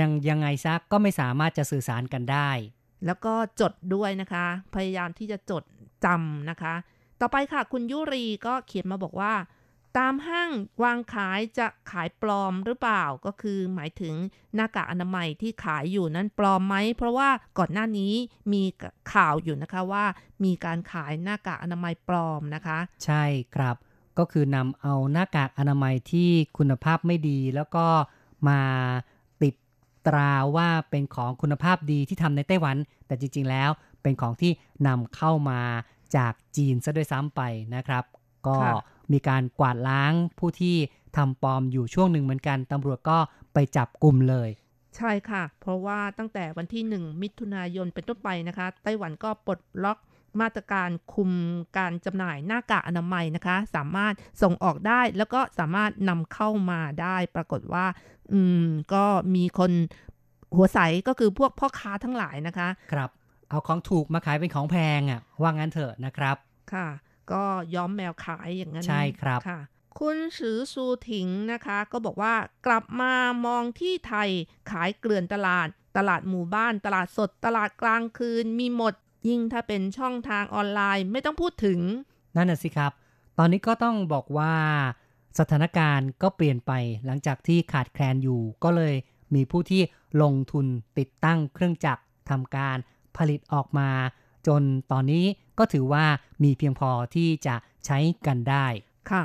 ยังยังไงซะก็ไม่สามารถจะสื่อสารกันได้ แล้วก็จดด้วยนะคะ พยายามที่จะจดจำนะคะ ต่อไปค่ะคุณยุรีก็เขียนมาบอกว่า ตามห้างวางขายจะขายปลอมหรือเปล่าก็คือ หมายถึงหน้ากากอนามัยที่ขายอยู่นั้นปลอมไหม เพราะว่าก่อนหน้านี้มีข่าวอยู่นะคะว่า มีการขายหน้ากากอนามัยปลอมนะคะ ใช่ครับ ก็คือนำเอาหน้ากากอนามัยที่คุณภาพไม่ดี แล้วก็มาติดตราว่าเป็นของคุณภาพดีที่ทำในไต้หวัน แต่จริง ๆ แล้วเป็นของที่นำเข้ามาจากจีนซะด้วยซ้ำไปนะครับ ก็ค่ะ มีการกวาดล้างผู้ที่ทำปลอมอยู่ช่วงหนึ่งเหมือนกันตำรวจก็ไปจับกลุ่มเลย ใช่ค่ะ เพราะว่าตั้งแต่วันที่ 1 มิถุนายนเป็นต้นไปนะคะ ไต้หวันก็ปลดล็อกมาตรการคุมการจำหน่ายหน้ากากอนามัยนะคะ สามารถส่งออกได้แล้วก็สามารถนำเข้ามาได้ ปรากฏว่า อืม ก็มีคนหัวใสก็คือพวกพ่อค้าทั้งหลายนะคะ ครับ เอาของถูกมาขายเป็นของแพงอะ ว่างั้นเถอะนะครับ ค่ะ ก็ย้อมแมวขายอย่างนั้นใช่ครับค่ะ คุณสือซูถิงนะคะ ก็บอกว่ากลับมามองที่ไทยขายเกลื่อนตลาด ตลาดหมู่บ้าน ตลาดสด ตลาดกลางคืนมีหมด ยิ่งถ้าเป็นช่องทางออนไลน์ไม่ต้องพูดถึง นั่นน่ะสิครับ ตอนนี้ก็ต้องบอกว่าสถานการณ์ก็เปลี่ยนไปหลังจากที่ขาดแคลนอยู่ ก็เลยมีผู้ที่ลงทุนติดตั้งเครื่องจักรทำการผลิตออกมา จนตอนนี้ก็ถือว่ามีเพียงพอที่จะใช้กันได้ค่ะ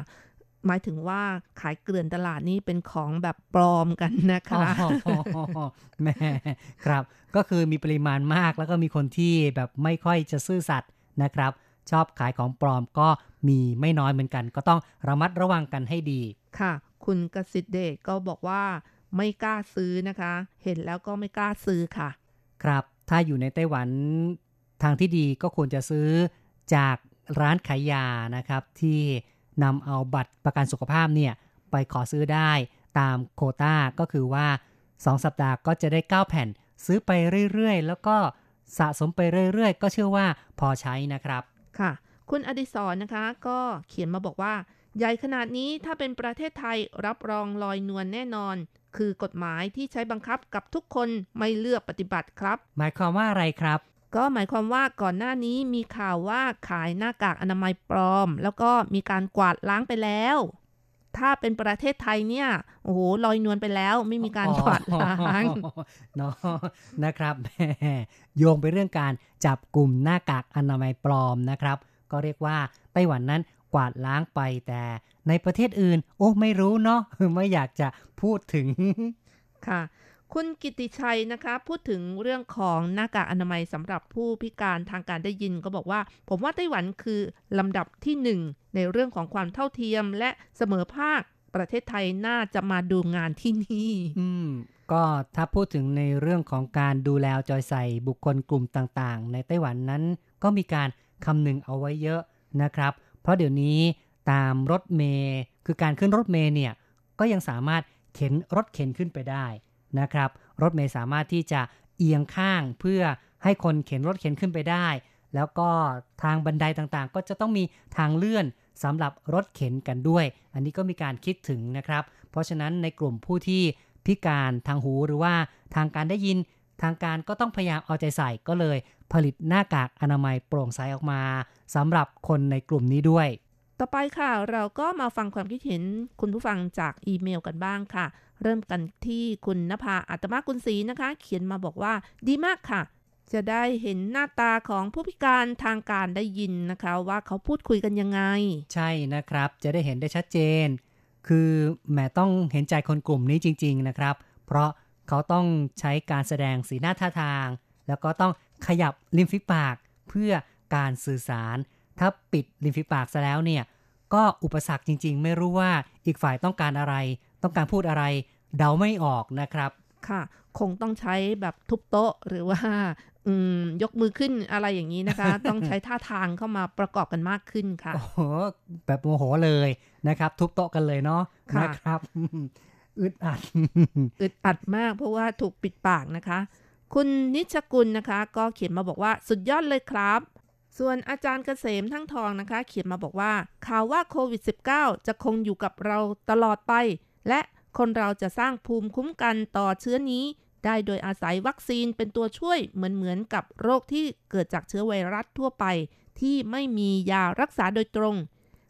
หมายถึงว่าขายเกลื่อนตลาดนี่เป็นของแบบปลอมกันนะคะอ๋อแม่ครับ ก็คือมีปริมาณมากแล้วก็มีคนที่แบบไม่ค่อยจะซื่อสัตย์นะครับ ชอบขายของปลอมก็มีไม่น้อยเหมือนกัน ก็ต้องระมัดระวังกันให้ดีค่ะ คุณกสิทธิเดชก็บอกว่าไม่กล้าซื้อนะคะ เห็นแล้วก็ไม่กล้าซื้อค่ะ ครับ ถ้าอยู่ในไต้หวัน ทางที่ดีก็ควรจะซื้อจากร้านขายยานะครับ ที่นำเอาบัตรประกันสุขภาพเนี่ยไปขอซื้อได้ตามโควต้าก็คือว่า 2 สัปดาห์ก็จะได้ 9 แผ่น ซื้อไปเรื่อยๆ แล้วก็สะสมไปเรื่อยๆ ก็เชื่อว่าพอใช้นะครับ ค่ะ คุณอดิศรนะคะ ก็เขียนมาบอกว่า ใหญ่ขนาดนี้ถ้าเป็นประเทศไทยรับรองลอยนวลแน่นอน คือกฎหมายที่ใช้บังคับกับทุกคนไม่เลือกปฏิบัติครับ หมายความว่าอะไรครับ ก็หมายความว่าก่อนหน้านี้มีข่าวว่าขายหน้ากากอนามัยปลอม แล้วก็มีการกวาดล้างไปแล้ว ถ้าเป็นประเทศไทยเนี่ยโอ้โหลอยนวลไปแล้ว ไม่มีการกวาดล้างเนาะนะครับแหมโยงไปเรื่องการจับกลุ่มหน้ากากอนามัยปลอมนะครับ ก็เรียกว่าไต้หวันนั้นกวาดล้างไปแต่ในประเทศอื่น โอ้ไม่รู้เนาะไม่อยากจะพูดถึงค่ะ คุณกิติชัยนะคะ พูดถึงเรื่องของหน้ากากอนามัยสำหรับผู้พิการทางการได้ยินก็บอกว่า ผมว่าไต้หวันคือลำดับที่หนึ่งในเรื่องของความเท่าเทียมและเสมอภาคประเทศไทยน่าจะมาดูงานที่นี่อืมก็ถ้าพูดถึงในเรื่องของการดูแลเอาใจใส่บุคคลกลุ่มต่างๆ ในไต้หวันนั้น ก็มีการคำนึงเอาไว้เยอะนะครับ เพราะเดี๋ยวนี้ตามรถเมย์คือการขึ้นรถเมย์เนี่ยก็ยังสามารถเข็นรถเข็นขึ้นไปได้ นะครับ รถเมย์สามารถที่จะเอียงข้างเพื่อให้คนเข็นรถเข็นขึ้นไปได้ แล้วก็ทางบันไดต่างๆ ก็จะต้องมีทางเลื่อนสำหรับรถเข็นกันด้วย อันนี้ก็มีการคิดถึงนะครับ เพราะฉะนั้นในกลุ่มผู้ที่พิการทางหูหรือว่าทางการได้ยินทางการก็ต้องพยายามเอาใจใส่ก็เลย ผลิตหน้ากากอนามัยโปร่งใสออกมาสำหรับคนในกลุ่มนี้ด้วย ต่อไปค่ะ เราก็มาฟังความคิดเห็นคุณผู้ฟังจากอีเมลกันบ้างค่ะ เริ่มกันที่คุณนภาอัตมากุลศรีนะคะ เขียนมาบอกว่าดีมากค่ะ จะได้เห็นหน้าตาของผู้พิการทางการได้ยินนะคะ ว่าเขาพูดคุยกันยังไง ใช่นะครับ จะได้เห็นได้ชัดเจน คือแหมต้องเห็นใจคนกลุ่มนี้จริง ๆนะครับ เพราะเขาต้องใช้การแสดงสีหน้าท่าทาง แล้วก็ต้องขยับริมฝีปากเพื่อการสื่อสาร ถ้าปิดริมฝีปากซะแล้วเนี่ย ก็อุปสรรคจริง ๆ ไม่รู้ว่าอีกฝ่ายต้องการอะไร ต้องการพูดอะไร เดาไม่ออกนะครับ ค่ะ คงต้องใช้แบบทุบโต๊ะหรือว่าอืมยกมือขึ้นอะไรอย่างนี้นะคะ ต้องใช้ท่าทางเข้ามาประกอบกันมากขึ้นค่ะโอ้โหแบบโมโหเลยนะครับ ทุบโต๊ะกันเลยเนาะค่ะนะครับอึดอัดอึดอัดมากเพราะว่าถูกปิดปากนะคะ คุณนิชกุลนะคะ ก็เขียนมาบอกว่าสุดยอดเลยครับ ส่วนอาจารย์เกษมทั้งทองนะคะ เขียนมาบอกว่าข่าวว่าโควิด -19 จะคงอยู่กับเราตลอดไป และคนเราจะสร้างภูมิคุ้มกันต่อเชื้อนี้ ได้โดยอาศัยวัคซีนเป็นตัวช่วยเหมือนเหมือนกับโรคที่เกิดจากเชื้อไวรัสทั่วไป ที่ไม่มียารักษาโดยตรง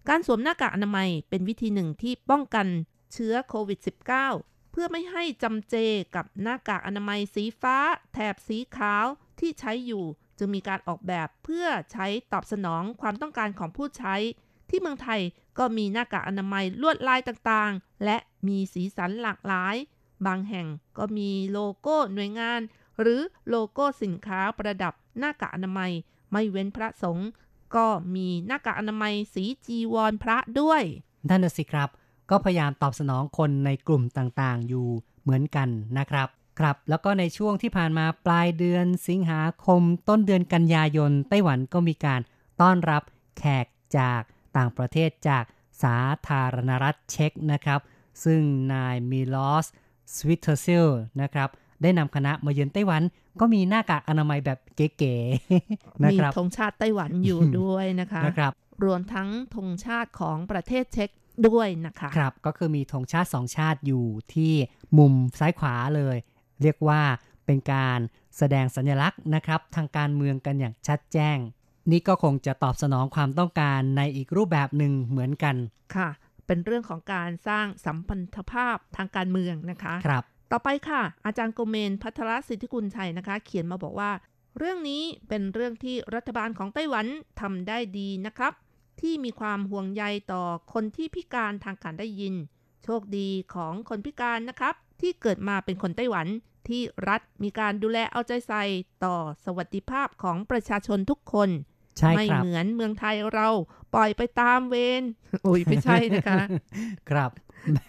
การสวมหน้ากากอนามัยเป็นวิธีหนึ่งที่ป้องกันเชื้อโควิด -19 เพื่อไม่ให้จำเจกับหน้ากากอนามัยสีฟ้า แถบสีขาวที่ใช้อยู่ จึงมีการออกแบบเพื่อใช้ตอบสนองความต้องการของผู้ใช้ ที่เมืองไทยก็มีหน้ากากอนามัยลวดลายต่างๆ และมีสีสันหลากหลาย บางแห่งก็มีโลโก้หน่วยงาน หรือโลโก้สินค้าประดับหน้ากากอนามัย ไม่เว้นพระสงฆ์ก็มีหน้ากากอนามัยสีจีวรพระด้วยนั่นน่ะสิครับ ก็พยายามตอบสนองคนในกลุ่มต่างๆ อยู่เหมือนกันนะครับครับ แล้วก็ในช่วงที่ผ่านมาปลายเดือนสิงหาคมต้นเดือนกันยายน ไต้หวันก็มีการต้อนรับแขกจาก ต่างประเทศจากสาธารณรัฐเช็กนะครับ ซึ่งนายมิลอสสวิตเทอร์ซิลนะครับได้นำคณะมาเยือนไต้หวัน ก็มีหน้ากากอนามัยแบบเก๋ๆนะครับ มีธงชาติไต้หวันอยู่ด้วยนะคะนะครนะครับ รวมทั้งธงชาติของประเทศเช็กด้วยนะคะครับก็คือมีธงชาติสองชาติอยู่ที่มุมซ้ายขวาเลย เรียกว่าเป็นการแสดงสัญลักษณ์นะครับ ทางการเมืองกันอย่างชัดแจ้ง นี่ก็คงจะตอบสนองความต้องการในอีกรูปแบบหนึ่งเหมือนกันค่ะ เป็นเรื่องของการสร้างสัมพันธภาพทางการเมืองนะคะครับ ต่อไปค่ะ อาจารย์โกเมนพัทรสิทธิกุลชัยนะคะ เขียนมาบอกว่า เรื่องนี้เป็นเรื่องที่รัฐบาลของไต้หวันทำได้ดีนะครับ ที่มีความห่วงใยต่อคนที่พิการทางการได้ยิน โชคดีของคนพิการนะครับ ที่เกิดมาเป็นคนไต้หวันที่รัฐมีการดูแลเอาใจใส่ต่อสวัสดิภาพของประชาชนทุกคนใช่ ไม่ครับเหมือนเมืองไทยเราปล่อยไปตามเวรอุ้ยไม่ใช่นะคะ ครับแหม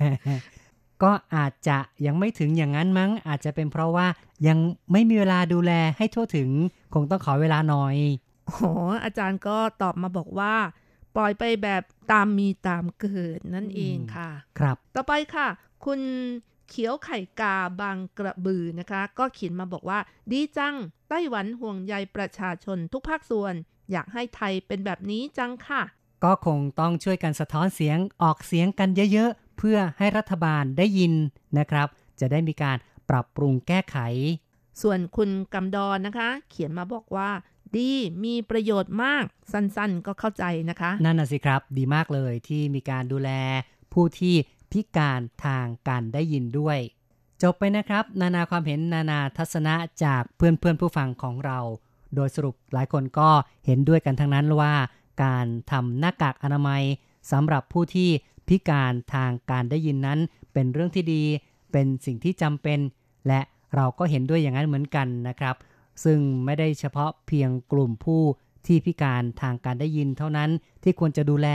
ก็อาจจะยังไม่ถึงอย่างนั้นมั้ง อาจจะเป็นเพราะว่ายังไม่มีเวลาดูแลให้ทั่วถึง คงต้องขอเวลาหน่อยโอ้อาจารย์ก็ตอบมาบอกว่า ปล่อยไปแบบตามมีตามเกิดนั่นเองค่ะ ครับ ต่อไปค่ะ คุณเขียวไข่กาบางกระบือนะคะ ก็เขียนมาบอกว่า ดีจัง ไต้หวันห่วงใยประชาชนทุกภาคส่วน อยากให้ไทยเป็นแบบนี้จังค่ะ ก็คงต้องช่วยกันสะท้อนเสียงออกเสียงกันเยอะๆ เพื่อให้รัฐบาลได้ยินนะครับ จะได้มีการปรับปรุงแก้ไข ส่วนคุณกำดอนนะคะ เขียนมาบอกว่า ดีมีประโยชน์มากสั้นๆ ก็เข้าใจนะคะ นั่นน่ะสิครับ ดีมากเลยที่มีการดูแล ผู้ที่พิการทางการได้ยินด้วย จบไปนะครับ นานาความเห็นนานาทัศนะจากเพื่อนเพื่อนๆผู้ฟังของเรา โดยสรุปหลายคนก็เห็นด้วยกันทั้งนั้นว่า การทำหน้ากากอนามัยสำหรับผู้ที่พิการทางการได้ยินนั้น เป็นเรื่องที่ดี เป็นสิ่งที่จำเป็น และเราก็เห็นด้วยอย่างนั้นเหมือนกันนะครับ ซึ่งไม่ได้เฉพาะเพียงกลุ่มผู้ที่พิการทางการได้ยินเท่านั้นที่ควรจะดูแล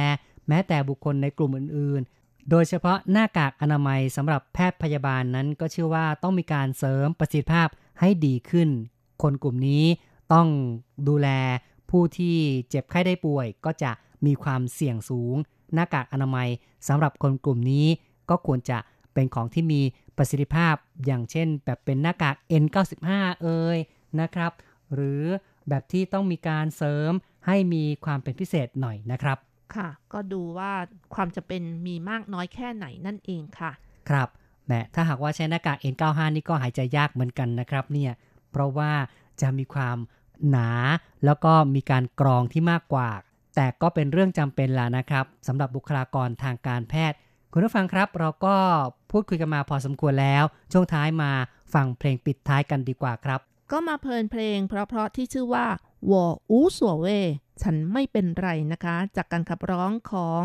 แม้แต่บุคคลในกลุ่มอื่นๆ โดยเฉพาะหน้ากากอนามัยสำหรับแพทย์พยาบาลนั้นก็เชื่อว่าต้องมีการเสริมประสิทธิภาพให้ดีขึ้น คนกลุ่มนี้ ต้องดูแลผู้ที่เจ็บไข้ได้ป่วย ก็จะมีความเสี่ยงสูง หน้ากากอนามัยสำหรับคนกลุ่มนี้ ก็ควรจะเป็นของที่มีประสิทธิภาพอย่างเช่น แบบเป็นหน้ากาก N95 เอ่ยนะครับ หรือแบบที่ต้องมีการเสริมให้มีความเป็นพิเศษหน่อยนะครับ ค่ะ ก็ดูว่าความจะเป็นมีมากน้อยแค่ไหนนั่นเองค่ะ ครับแหมถ้าหากว่าใช้หน้ากาก N95 นี่ก็หายใจยากเหมือนกันนะครับเนี่ยเพราะว่า จะมีความหนา แล้วก็มีการกรองที่มากกว่า แต่ก็เป็นเรื่องจำเป็นแล้วนะครับสำหรับบุคลากรทางการแพทย์ คุณผู้ฟังครับ เราก็พูดคุยกันมาพอสมควรแล้ว ช่วงท้ายมาฟังเพลงปิดท้ายกันดีกว่าครับ ก็มาเพลินเพลง เพราะๆที่ชื่อว่าวออูสัวเว ฉันไม่เป็นไรนะคะ จากการขับร้องของ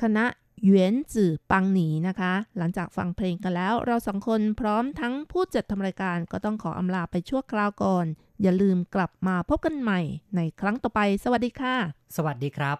คณะ หยวนจื่อปังหนีนะคะ หลังจากฟังเพลงกันแล้ว เราสองคนพร้อมทั้งผู้จัดทำรายการก็ต้องขออำลาไปชั่วคราวก่อน อย่าลืมกลับมาพบกันใหม่ ในครั้งต่อไป สวัสดีค่ะ สวัสดีครับ